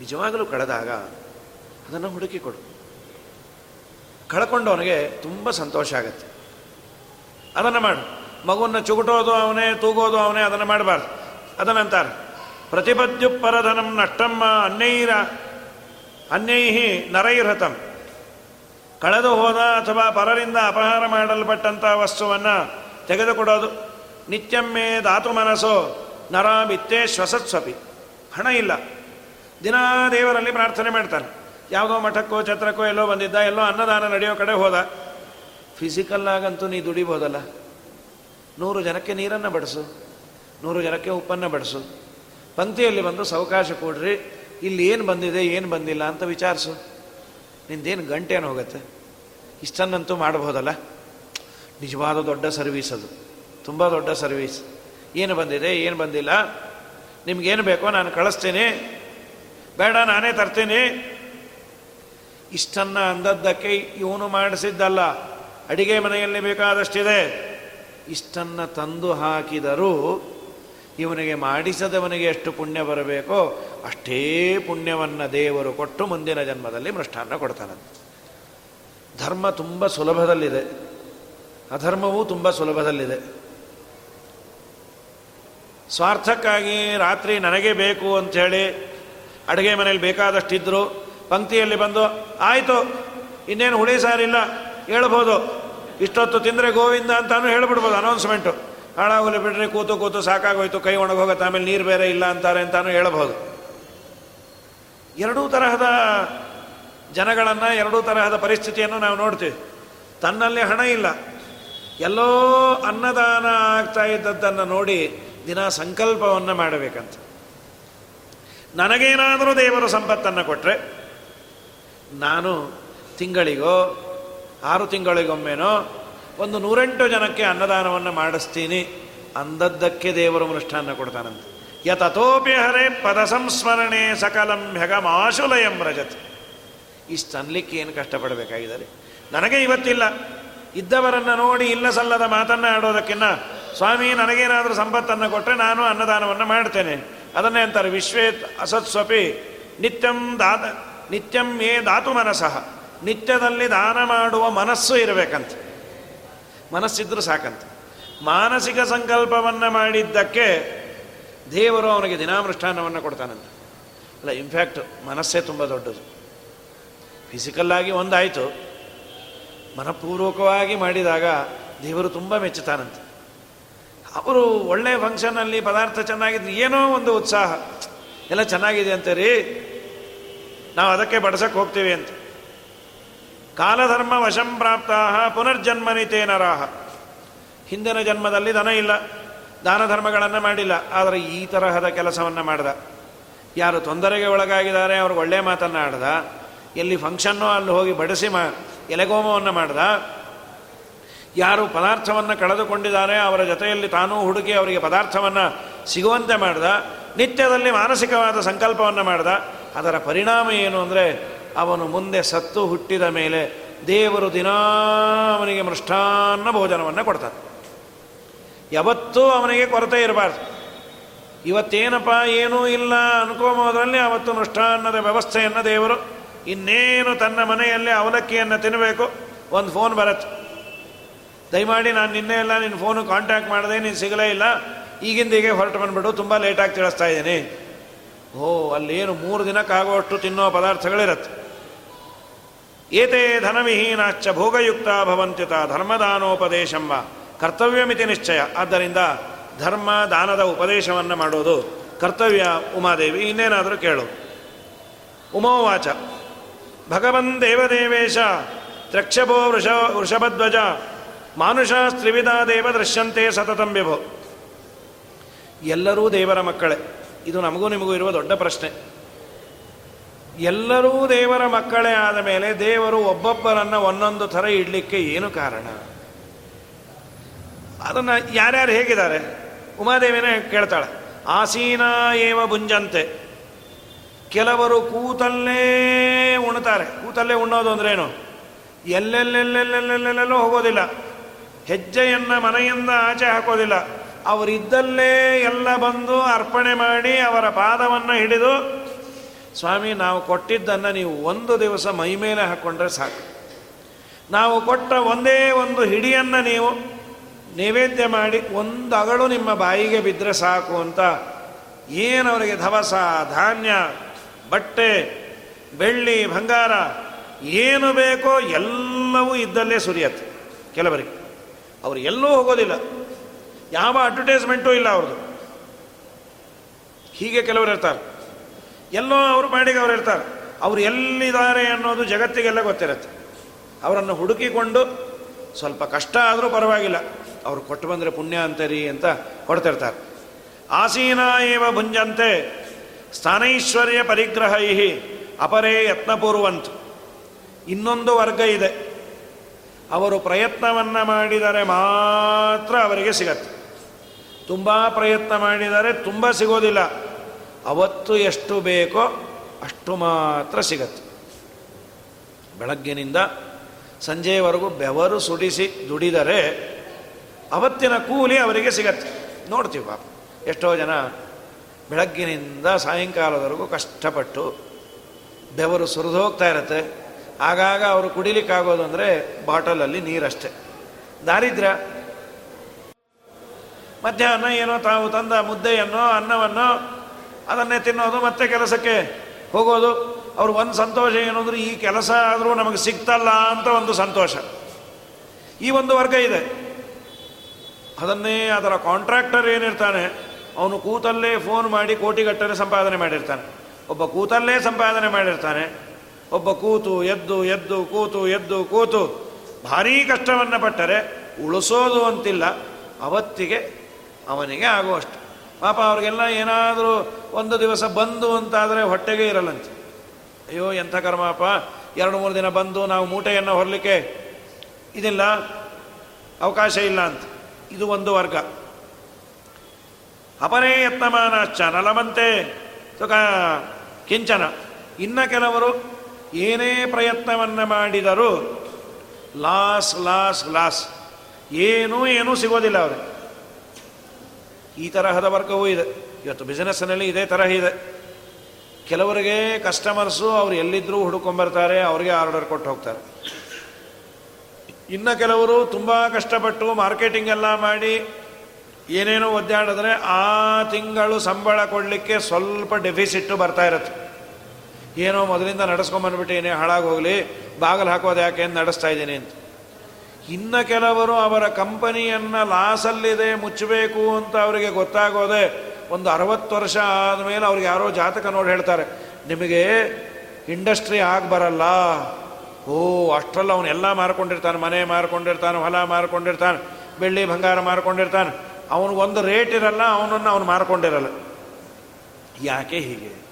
ನಿಜವಾಗಲೂ ಕಳೆದಾಗ ಅದನ್ನು ಹುಡುಕಿ ಕೊಡು. ಕಳ್ಕೊಂಡವನಿಗೆ ತುಂಬ ಸಂತೋಷ ಆಗುತ್ತೆ. ಅದನ್ನು ಮಾಡು. ಮಗುವನ್ನು ಚುಗುಟೋದು ಅವನೇ, ತೂಗೋದು ಅವನೇ, ಅದನ್ನು ಮಾಡಬಾರ್ದು. ಅದನ್ನಂತಾರೆ ಪ್ರತಿಪದ್ಯು ಪರಧನಂ ನಷ್ಟಮ್ಮ ಅನ್ಯೈರ, ಅನ್ಯೈಹಿ ನರೈರ್ಹತಂ. ಕಳೆದು ಹೋದ ಅಥವಾ ಪರರಿಂದ ಅಪಹಾರ ಮಾಡಲ್ಪಟ್ಟಂಥ ವಸ್ತುವನ್ನು ತೆಗೆದುಕೊಡೋದು, ನಿತ್ಯಮ್ಮೆ ಧಾತು ಮನಸ್ಸೋ ನರ ಬಿತ್ತೇ ಶ್ವಸತ್ಸ್ವಪಿ. ಹಣ ಇಲ್ಲ. ದಿನಾ ದೇವರಲ್ಲಿ ಪ್ರಾರ್ಥನೆ ಮಾಡ್ತಾನೆ. ಯಾವುದೋ ಮಠಕ್ಕೋ, ಛತ್ರಕ್ಕೋ ಎಲ್ಲೋ ಬಂದಿದ್ದ, ಎಲ್ಲೋ ಅನ್ನದಾನ ನಡೆಯೋ ಕಡೆ ಹೋದ. ಫಿಸಿಕಲ್ಲಾಗಂತೂ ನೀ ದುಡಿಬೋದಲ್ಲ. ನೂರು ಜನಕ್ಕೆ ನೀರನ್ನು ಬಡಿಸು. ನೂರು ಜನಕ್ಕೆ ಉಪ್ಪನ್ನು ಬಡಿಸು. ಪಂಕ್ತಿಯಲ್ಲಿ ಬಂದು ಸಾವಕಾಶ ಕೊಡ್ರಿ, ಇಲ್ಲಿ ಏನು ಬಂದಿದೆ, ಏನು ಬಂದಿಲ್ಲ ಅಂತ ವಿಚಾರಿಸು. ನಿಂದೇನು ಗಂಟೇನು ಹೋಗುತ್ತೆ. ಇಷ್ಟನ್ನಂತೂ ಮಾಡಬಹುದಲ್ಲ ನಿಜವಾದ ದೊಡ್ಡ ಸರ್ವೀಸ್ ಅದು. ತುಂಬ ದೊಡ್ಡ ಸರ್ವೀಸ್. ಏನು ಬಂದಿದೆ, ಏನು ಬಂದಿಲ್ಲ? ನಿಮ್ಗೇನು ಬೇಕೋ ನಾನು ಕಳಿಸ್ತೀನಿ. ಬೇಡ, ನಾನೇ ತರ್ತೀನಿ. ಇಷ್ಟನ್ನು ಅಂದದ್ದಕ್ಕೆ ಇವನು ಮಾಡಿಸಿದ್ದಲ್ಲ. ಅಡಿಗೆ ಮನೆಯಲ್ಲಿ ಬೇಕಾದಷ್ಟಿದೆ. ಇಷ್ಟನ್ನು ತಂದು ಹಾಕಿದರೂ ಇವನಿಗೆ ಮಾಡಿಸದವನಿಗೆ ಎಷ್ಟು ಪುಣ್ಯ ಬರಬೇಕೋ ಅಷ್ಟೇ ಪುಣ್ಯವನ್ನು ದೇವರು ಕೊಟ್ಟು ಮುಂದಿನ ಜನ್ಮದಲ್ಲಿ ಮೃಷ್ಟಾನ್ನ ಕೊಡ್ತಾನಂತೆ. ಧರ್ಮ ತುಂಬ ಸುಲಭದಲ್ಲಿದೆ. ಅಧರ್ಮವೂ ತುಂಬ ಸುಲಭದಲ್ಲಿದೆ. ಸ್ವಾರ್ಥಕ್ಕಾಗಿ ರಾತ್ರಿ ನನಗೆ ಬೇಕು ಅಂಥೇಳಿ ಅಡುಗೆ ಮನೇಲಿ ಬೇಕಾದಷ್ಟಿದ್ರು ಪಂಕ್ತಿಯಲ್ಲಿ ಬಂದು, ಆಯಿತು, ಇನ್ನೇನು ಹುಳಿ ಸಾರಿಲ್ಲ, ಹೇಳ್ಬೋದು. ಇಷ್ಟೊತ್ತು ತಿಂದರೆ ಗೋವಿಂದ ಅಂತಾನು ಹೇಳ್ಬಿಡ್ಬೋದು ಅನೌನ್ಸ್ಮೆಂಟು ಹಾಳಾಗಲಿ ಬಿಡ್ರಿ ಕೂತು ಕೂತು ಸಾಕಾಗೋಯ್ತು, ಕೈ ಒಣಗೋಗುತ್ತೆ, ಆಮೇಲೆ ನೀರು ಬೇರೆ ಇಲ್ಲ ಅಂತಾರೆ ಅಂತಾನು ಹೇಳಬಹುದು. ಎರಡೂ ತರಹದ ಜನಗಳನ್ನು, ಎರಡೂ ತರಹದ ಪರಿಸ್ಥಿತಿಯನ್ನು ನಾವು ನೋಡ್ತೀವಿ. ತನ್ನಲ್ಲಿ ಹಣ ಇಲ್ಲ. ಎಲ್ಲೋ ಅನ್ನದಾನ ಆಗ್ತಾ ಇದ್ದದ್ದನ್ನು ನೋಡಿ ದಿನ ಸಂಕಲ್ಪವನ್ನು ಮಾಡಬೇಕಂತ. ನನಗೇನಾದರೂ ದೇವರು ಸಂಪತ್ತನ್ನು ಕೊಟ್ಟರೆ ನಾನು ತಿಂಗಳಿಗೋ, ಆರು ತಿಂಗಳಿಗೊಮ್ಮೆನೋ ಒಂದು ನೂರೆಂಟು ಜನಕ್ಕೆ ಅನ್ನದಾನವನ್ನು ಮಾಡಿಸ್ತೀನಿ. ಅಂದದ್ದಕ್ಕೆ ದೇವರು ಮನುಷ್ಠಾನ ಕೊಡ್ತಾನಂತೆ. ಯತತೋಪಿ ಹರೆ ಪದ ಸಂಸ್ಮರಣೆ ಸಕಲಂ ಹೆಗಮಾಶುಲಯಂ ರಜತ್. ಇಷ್ಟು ಏನು ಕಷ್ಟಪಡಬೇಕಾಗಿದ್ದಾರೆ? ನನಗೆ ಇವತ್ತಿಲ್ಲ. ಇದ್ದವರನ್ನು ನೋಡಿ ಇಲ್ಲ ಸಲ್ಲದ ಮಾತನ್ನು ಆಡೋದಕ್ಕಿನ್ನ ಸ್ವಾಮಿ, ನನಗೇನಾದರೂ ಸಂಪತ್ತನ್ನು ಕೊಟ್ಟರೆ ನಾನು ಅನ್ನದಾನವನ್ನು ಮಾಡ್ತೇನೆ. ಅದನ್ನೇ ಅಂತಾರೆ, ವಿಶ್ವೇ ಅಸತ್ಸ್ವಪಿ ನಿತ್ಯಂ ದಾತ ನಿತ್ಯಂ ಏ ಧಾತು ಮನಸಃ. ನಿತ್ಯದಲ್ಲಿ ದಾನ ಮಾಡುವ ಮನಸ್ಸು ಇರಬೇಕಂತ. ಮನಸ್ಸಿದ್ರೂ ಸಾಕಂತ. ಮಾನಸಿಕ ಸಂಕಲ್ಪವನ್ನು ಮಾಡಿದ್ದಕ್ಕೆ ದೇವರು ಅವನಿಗೆ ದಿನಾಮೃಷ್ಠಾನವನ್ನು ಕೊಡ್ತಾನಂತ. ಅಲ್ಲ ಇನ್ಫ್ಯಾಕ್ಟ್ ಮನಸ್ಸೇ ತುಂಬ ದೊಡ್ಡದು. ಫಿಸಿಕಲ್ಲಾಗಿ ಒಂದಾಯಿತು. ಮನಪೂರ್ವಕವಾಗಿ ಮಾಡಿದಾಗ ದೇವರು ತುಂಬ ಮೆಚ್ಚುತ್ತಾನಂತೆ. ಅವರು ಒಳ್ಳೆ ಫಂಕ್ಷನಲ್ಲಿ ಪದಾರ್ಥ ಚೆನ್ನಾಗಿದ್ರೆ ಏನೋ ಒಂದು ಉತ್ಸಾಹ. ಎಲ್ಲ ಚೆನ್ನಾಗಿದೆ ಅಂತೀರಿ ನಾವು ಅದಕ್ಕೆ ಬಡಸಕ್ಕೆ ಹೋಗ್ತೀವಿ ಅಂತ. ಕಾಲಧರ್ಮ ವಶಂ ಪ್ರಾಪ್ತ ಪುನರ್ಜನ್ಮನಿತೇ ನರಾಹ. ಹಿಂದಿನ ಜನ್ಮದಲ್ಲಿ ದನ ಇಲ್ಲ, ದಾನ ಧರ್ಮಗಳನ್ನು ಮಾಡಿಲ್ಲ, ಆದರೆ ಈ ತರಹದ ಕೆಲಸವನ್ನು ಮಾಡ್ದ. ಯಾರು ತೊಂದರೆಗೆ ಒಳಗಾಗಿದ್ದಾರೆ, ಅವ್ರಿಗೆ ಒಳ್ಳೆ ಮಾತನ್ನು ಆಡ್ದ. ಎಲ್ಲಿ ಫಂಕ್ಷನ್ನು ಅಲ್ಲಿ ಹೋಗಿ ಬಡಿಸಿ ಮಾ, ಎಲೆಗೋಮವನ್ನು ಮಾಡ್ದ. ಯಾರು ಪದಾರ್ಥವನ್ನು ಕಳೆದುಕೊಂಡಿದ್ದಾರೆ, ಅವರ ಜೊತೆಯಲ್ಲಿ ತಾನೂ ಹುಡುಕಿ ಅವರಿಗೆ ಪದಾರ್ಥವನ್ನು ಸಿಗುವಂತೆ ಮಾಡ್ದ. ನಿತ್ಯದಲ್ಲಿ ಮಾನಸಿಕವಾದ ಸಂಕಲ್ಪವನ್ನು ಮಾಡ್ದ. ಅದರ ಪರಿಣಾಮ ಏನು ಅಂದರೆ ಅವನು ಮುಂದೆ ಸತ್ತು ಹುಟ್ಟಿದ ಮೇಲೆ ದೇವರು ದಿನಾ ಅವನಿಗೆ ಮೃಷ್ಟಾನ್ನ ಭೋಜನವನ್ನು ಕೊಡ್ತಾನೆ. ಯಾವತ್ತೂ ಅವನಿಗೆ ಕೊರತೆ ಇರಬಾರ್ದು. ಇವತ್ತೇನಪ್ಪ, ಏನೂ ಇಲ್ಲ ಅನ್ಕೋಬೋದ್ರಲ್ಲಿ ಅವತ್ತು ಮೃಷ್ಟಾನ್ನದ ವ್ಯವಸ್ಥೆಯನ್ನು ದೇವರು ಇನ್ನೇನು ತನ್ನ ಮನೆಯಲ್ಲಿ ಅವಲಕ್ಕಿಯನ್ನು ತಿನ್ನಬೇಕು ಒಂದು ಫೋನ್ ಬರತ್ತೆ. ದಯಮಾಡಿ ನಾನು ನಿನ್ನೆ ಎಲ್ಲ ನಿನ್ನ ಫೋನು ಕಾಂಟ್ಯಾಕ್ಟ್ ಮಾಡಿದೆ, ನೀನು ಸಿಗಲೇ ಇಲ್ಲ. ಈಗಿಂದೀಗೆ ಹೊರಟು ಬಂದ್ಬಿಡು, ತುಂಬ ಲೇಟಾಗಿ ತಿಳಿಸ್ತಾ ಇದ್ದೀನಿ. ಓ, ಅಲ್ಲೇನು ಮೂರು ದಿನಕ್ಕಾಗುವಷ್ಟು ತಿನ್ನೋ ಪದಾರ್ಥಗಳಿರತ್ತೆ. ಏತೇ ಧನವಿಹೀನಾಶ್ಚ ಭೋಗಯುಕ್ತ ಭವಂತ್ಯುತ ಧರ್ಮದಾನೋಪದೇಶಂಬ ಕರ್ತವ್ಯಮಿತಿ ನಿಶ್ಚಯ. ಆದ್ದರಿಂದ ಧರ್ಮ ದಾನದ ಉಪದೇಶವನ್ನು ಮಾಡೋದು ಕರ್ತವ್ಯ ಉಮಾದೇವಿ. ಇನ್ನೇನಾದರೂ ಕೇಳು. ಉಮೋವಾಚ. ಭಗವನ್ ದೇವದೇವೇಶ ತ್ರಕ್ಷಭೋ ವೃಷ ವೃಷಭಧ್ವಜ, ಮಾನುಷ ತ್ರಿವಿಧ ದೇವ ದೃಶ್ಯಂತೆ ಸತತಂ ವಿಭೋ. ಎಲ್ಲರೂ ದೇವರ ಮಕ್ಕಳೇ. ಇದು ನಮಗೂ ನಿಮಗೂ ಇರುವ ದೊಡ್ಡ ಪ್ರಶ್ನೆ. ಎಲ್ಲರೂ ದೇವರ ಮಕ್ಕಳೇ ಆದ ಮೇಲೆ ದೇವರು ಒಬ್ಬೊಬ್ಬರನ್ನು ಒಂದೊಂದು ಥರ ಇಡಲಿಕ್ಕೆ ಏನು ಕಾರಣ? ಅದನ್ನು ಯಾರ್ಯಾರು ಹೇಗಿದ್ದಾರೆ? ಉಮಾದೇವಿನೇ ಕೇಳ್ತಾಳೆ. ಆಸೀನ ಏವ ಬುಂಜಂತೆ ಕೆಲವರು ಕೂತಲ್ಲೇ ಉಣ್ತಾರೆ. ಕೂತಲ್ಲೇ ಉಣ್ಣೋದು ಅಂದ್ರೇನು ಎಲ್ಲೆಲ್ಲೆಲ್ಲೆಲ್ಲೆಲ್ಲೆಲ್ಲೆಲ್ಲೋ ಹೋಗೋದಿಲ್ಲ. ಹೆಜ್ಜೆಯನ್ನು ಮನೆಯಿಂದ ಆಚೆ ಹಾಕೋದಿಲ್ಲ. ಅವರಿದ್ದಲ್ಲೇ ಎಲ್ಲ ಬಂದು ಅರ್ಪಣೆ ಮಾಡಿ ಅವರ ಪಾದವನ್ನು ಹಿಡಿದು ಸ್ವಾಮಿ, ನಾವು ಕೊಟ್ಟಿದ್ದನ್ನು ನೀವು ಒಂದು ದಿವಸ ಮೈ ಮೇಲೆ ಹಾಕ್ಕೊಂಡ್ರೆ ಸಾಕು. ನಾವು ಕೊಟ್ಟ ಒಂದೇ ಒಂದು ಹಿಡಿಯನ್ನು ನೀವು ನೈವೇದ್ಯ ಮಾಡಿ ಒಂದು ಅಗಳು ನಿಮ್ಮ ಬಾಯಿಗೆ ಬಿದ್ದರೆ ಸಾಕು ಅಂತ ಏನವರಿಗೆ ಧವಸ, ಧಾನ್ಯ, ಬಟ್ಟೆ, ಬೆಳ್ಳಿ, ಬಂಗಾರ ಏನು ಬೇಕೋ ಎಲ್ಲವೂ ಇದ್ದಲ್ಲೇ ಸುರಿಯತ್ತೆ ಕೆಲವರಿಗೆ. ಅವರು ಎಲ್ಲೂ ಹೋಗೋದಿಲ್ಲ. ಯಾವ ಅಡ್ವರ್ಟೈಸ್ಮೆಂಟೂ ಇಲ್ಲ ಅವ್ರದ್ದು. ಹೀಗೆ ಕೆಲವರು ಇರ್ತಾರೆ. ಎಲ್ಲೋ ಅವರು ಮಾಡಿಗೆ ಅವ್ರು ಇರ್ತಾರೆ. ಅವರು ಎಲ್ಲಿದ್ದಾರೆ ಅನ್ನೋದು ಜಗತ್ತಿಗೆಲ್ಲ ಗೊತ್ತಿರುತ್ತೆ. ಅವರನ್ನು ಹುಡುಕಿಕೊಂಡು ಸ್ವಲ್ಪ ಕಷ್ಟ ಆದರೂ ಪರವಾಗಿಲ್ಲ. ಅವರು ಕೊಟ್ಟು ಬಂದರೆ ಪುಣ್ಯ ಅಂತರಿ ಅಂತ ಕೊಡ್ತಿರ್ತಾರೆ. ಆಸೀನ ಏವ ಭುಂಜಂತೆ ಸ್ಥಾನೈಶ್ವರ್ಯ ಪರಿಗ್ರಹೈ ಅಪರೇ ಯತ್ನಪೂರ್ವಂತ. ಇನ್ನೊಂದು ವರ್ಗ ಇದೆ. ಅವರು ಪ್ರಯತ್ನವನ್ನು ಮಾಡಿದರೆ ಮಾತ್ರ ಅವರಿಗೆ ಸಿಗತ್ತೆ. ತುಂಬ ಪ್ರಯತ್ನ ಮಾಡಿದರೆ ತುಂಬ ಸಿಗೋದಿಲ್ಲ. ಅವತ್ತು ಎಷ್ಟು ಬೇಕೋ ಅಷ್ಟು ಮಾತ್ರ ಸಿಗತ್ತೆ. ಬೆಳಗ್ಗಿನಿಂದ ಸಂಜೆಯವರೆಗೂ ಬೆವರು ಸುಡಿಸಿ ದುಡಿದರೆ ಅವತ್ತಿನ ಕೂಲಿ ಅವರಿಗೆ ಸಿಗತ್ತೆ. ನೋಡ್ತೀವಿ ಪಾಪ. ಎಷ್ಟೋ ಜನ ಬೆಳಗ್ಗಿನಿಂದ ಸಾಯಂಕಾಲದವರೆಗೂ ಕಷ್ಟಪಟ್ಟು ಬೆವರು ಸುರಿದು ಹೋಗ್ತಾ ಇರತ್ತೆ. ಆಗಾಗ ಅವರು ಕುಡಿಲಿಕ್ಕಾಗೋದು ಅಂದರೆ ಬಾಟಲಲ್ಲಿ ನೀರಷ್ಟೇ. ದಾರಿದ್ರ್ಯ. ಮಧ್ಯಾಹ್ನ ಏನೋ ತಾವು ತಂದ ಮುದ್ದೆಯನ್ನೋ ಅನ್ನವನ್ನು ಅದನ್ನೇ ತಿನ್ನೋದು, ಮತ್ತೆ ಕೆಲಸಕ್ಕೆ ಹೋಗೋದು. ಅವ್ರ ಒಂದು ಸಂತೋಷ ಏನು ಅಂದರೆ, ಈ ಕೆಲಸ ಆದರೂ ನಮಗೆ ಸಿಗ್ತಲ್ಲ ಅಂತ ಒಂದು ಸಂತೋಷ. ಈ ಒಂದು ವರ್ಗ ಇದೆ. ಅದನ್ನೇ ಅದರ ಕಾಂಟ್ರಾಕ್ಟರ್ ಏನಿರ್ತಾನೆ, ಅವನು ಕೂತಲ್ಲೇ ಫೋನ್ ಮಾಡಿ ಕೋಟಿಗಟ್ಟಲೆ ಸಂಪಾದನೆ ಮಾಡಿರ್ತಾನೆ. ಒಬ್ಬ ಕೂತಲ್ಲೇ ಸಂಪಾದನೆ ಮಾಡಿರ್ತಾನೆ. ಒಬ್ಬ ಕೂತು, ಎದ್ದು ಎದ್ದು, ಕೂತು ಎದ್ದು, ಕೂತು. ಭಾರೀ ಕಷ್ಟವನ್ನು ಪಟ್ಟರೆ, ಉಳಿಸೋದು ಅಂತಿಲ್ಲ. ಅವತ್ತಿಗೆ ಅವನಿಗೆ ಆಗುವಷ್ಟು. ಪಾಪ ಅವ್ರಿಗೆಲ್ಲ ಏನಾದರೂ ಒಂದು ದಿವಸ ಬಂದು ಅಂತಾದರೆ ಹೊಟ್ಟೆಗೆ ಇರಲ್ಲಂತೆ. ಅಯ್ಯೋ, ಎಂಥ ಕರ್ಮಪ್ಪ ಎರಡು ಮೂರು ದಿನ ಬಂದು ನಾವು ಮೂಟೆಯನ್ನು ಹೊರಲಿಕ್ಕೆ ಇದಿಲ್ಲ, ಅವಕಾಶ ಇಲ್ಲ ಅಂತ. ಇದು ಒಂದು ವರ್ಗ. ಅಪರೇ ಯತ್ನಮಾನ ಚನಲಮಂತೆ ಸುಖ ಕಿಂಚನ. ಇನ್ನ ಕೆಲವರು ಏನೇ ಪ್ರಯತ್ನವನ್ನು ಮಾಡಿದರೂ ಲಾಸ್ ಲಾಸ್ ಲಾಸ್. ಏನೂ ಏನೂ ಸಿಗೋದಿಲ್ಲ ಅವರು ಈ ತರಹದ ವರ್ಗವೂ ಇದೆ. ಇವತ್ತು ಬಿಸಿನೆಸ್ನಲ್ಲಿ ಇದೇ ತರಹ ಇದೆ. ಕೆಲವರಿಗೆ ಕಸ್ಟಮರ್ಸು ಅವ್ರು ಎಲ್ಲಿದ್ದರೂ ಹುಡುಕೊಂಬರ್ತಾರೆ ಅವರಿಗೆ ಆರ್ಡರ್ ಕೊಟ್ಟು ಹೋಗ್ತಾರೆ. ಇನ್ನು ಕೆಲವರು ತುಂಬ ಕಷ್ಟಪಟ್ಟು ಮಾರ್ಕೆಟಿಂಗ್ ಎಲ್ಲ ಮಾಡಿ ಏನೇನೋ ಒದ್ದಾಡಿದ್ರೆ ಆ ತಿಂಗಳು ಸಂಬಳ ಕೊಡಲಿಕ್ಕೆ ಸ್ವಲ್ಪ ಡೆಫಿಸಿಟ್ಟು ಬರ್ತಾ ಇರುತ್ತೆ. ಏನೋ ಮೊದಲಿಂದ ನಡೆಸ್ಕೊಂಬಂದ್ಬಿಟ್ಟು ಏನೇ ಹಾಳಾಗೋಗಲಿ ಬಾಗಿಲು ಹಾಕೋದು ಯಾಕೆ ನಡೆಸ್ತಾ ಇದ್ದೀನಿ ಅಂತ. ಇನ್ನು ಕೆಲವರು ಅವರ ಕಂಪನಿಯನ್ನು ಲಾಸಲ್ಲಿದೆ, ಮುಚ್ಚಬೇಕು ಅಂತ ಅವರಿಗೆ ಗೊತ್ತಾಗೋದೆ ಒಂದು ಅರವತ್ತು ವರ್ಷ ಆದಮೇಲೆ ಅವ್ರಿಗೆ ಯಾರೋ ಜಾತಕ ನೋಡಿ ಹೇಳ್ತಾರೆ, ನಿಮಗೆ ಇಂಡಸ್ಟ್ರಿ ಆಗಿ ಬರಲ್ಲ. ಓ, ಅಷ್ಟರಲ್ಲಿ ಅವನೆಲ್ಲ ಮಾರ್ಕೊಂಡಿರ್ತಾನೆ, ಮನೆ ಮಾರ್ಕೊಂಡಿರ್ತಾನೆ, ಹೊಲ ಮಾರ್ಕೊಂಡಿರ್ತಾನೆ, ಬೆಳ್ಳಿ ಬಂಗಾರ ಮಾರ್ಕೊಂಡಿರ್ತಾನೆ. ಅವನಿಗೊಂದು ರೇಟ್ ಇರಲ್ಲ, ಅವನನ್ನು ಅವನು ಮಾರ್ಕೊಂಡಿರಲ್ಲ. ಯಾಕೆ ಹೀಗೆ?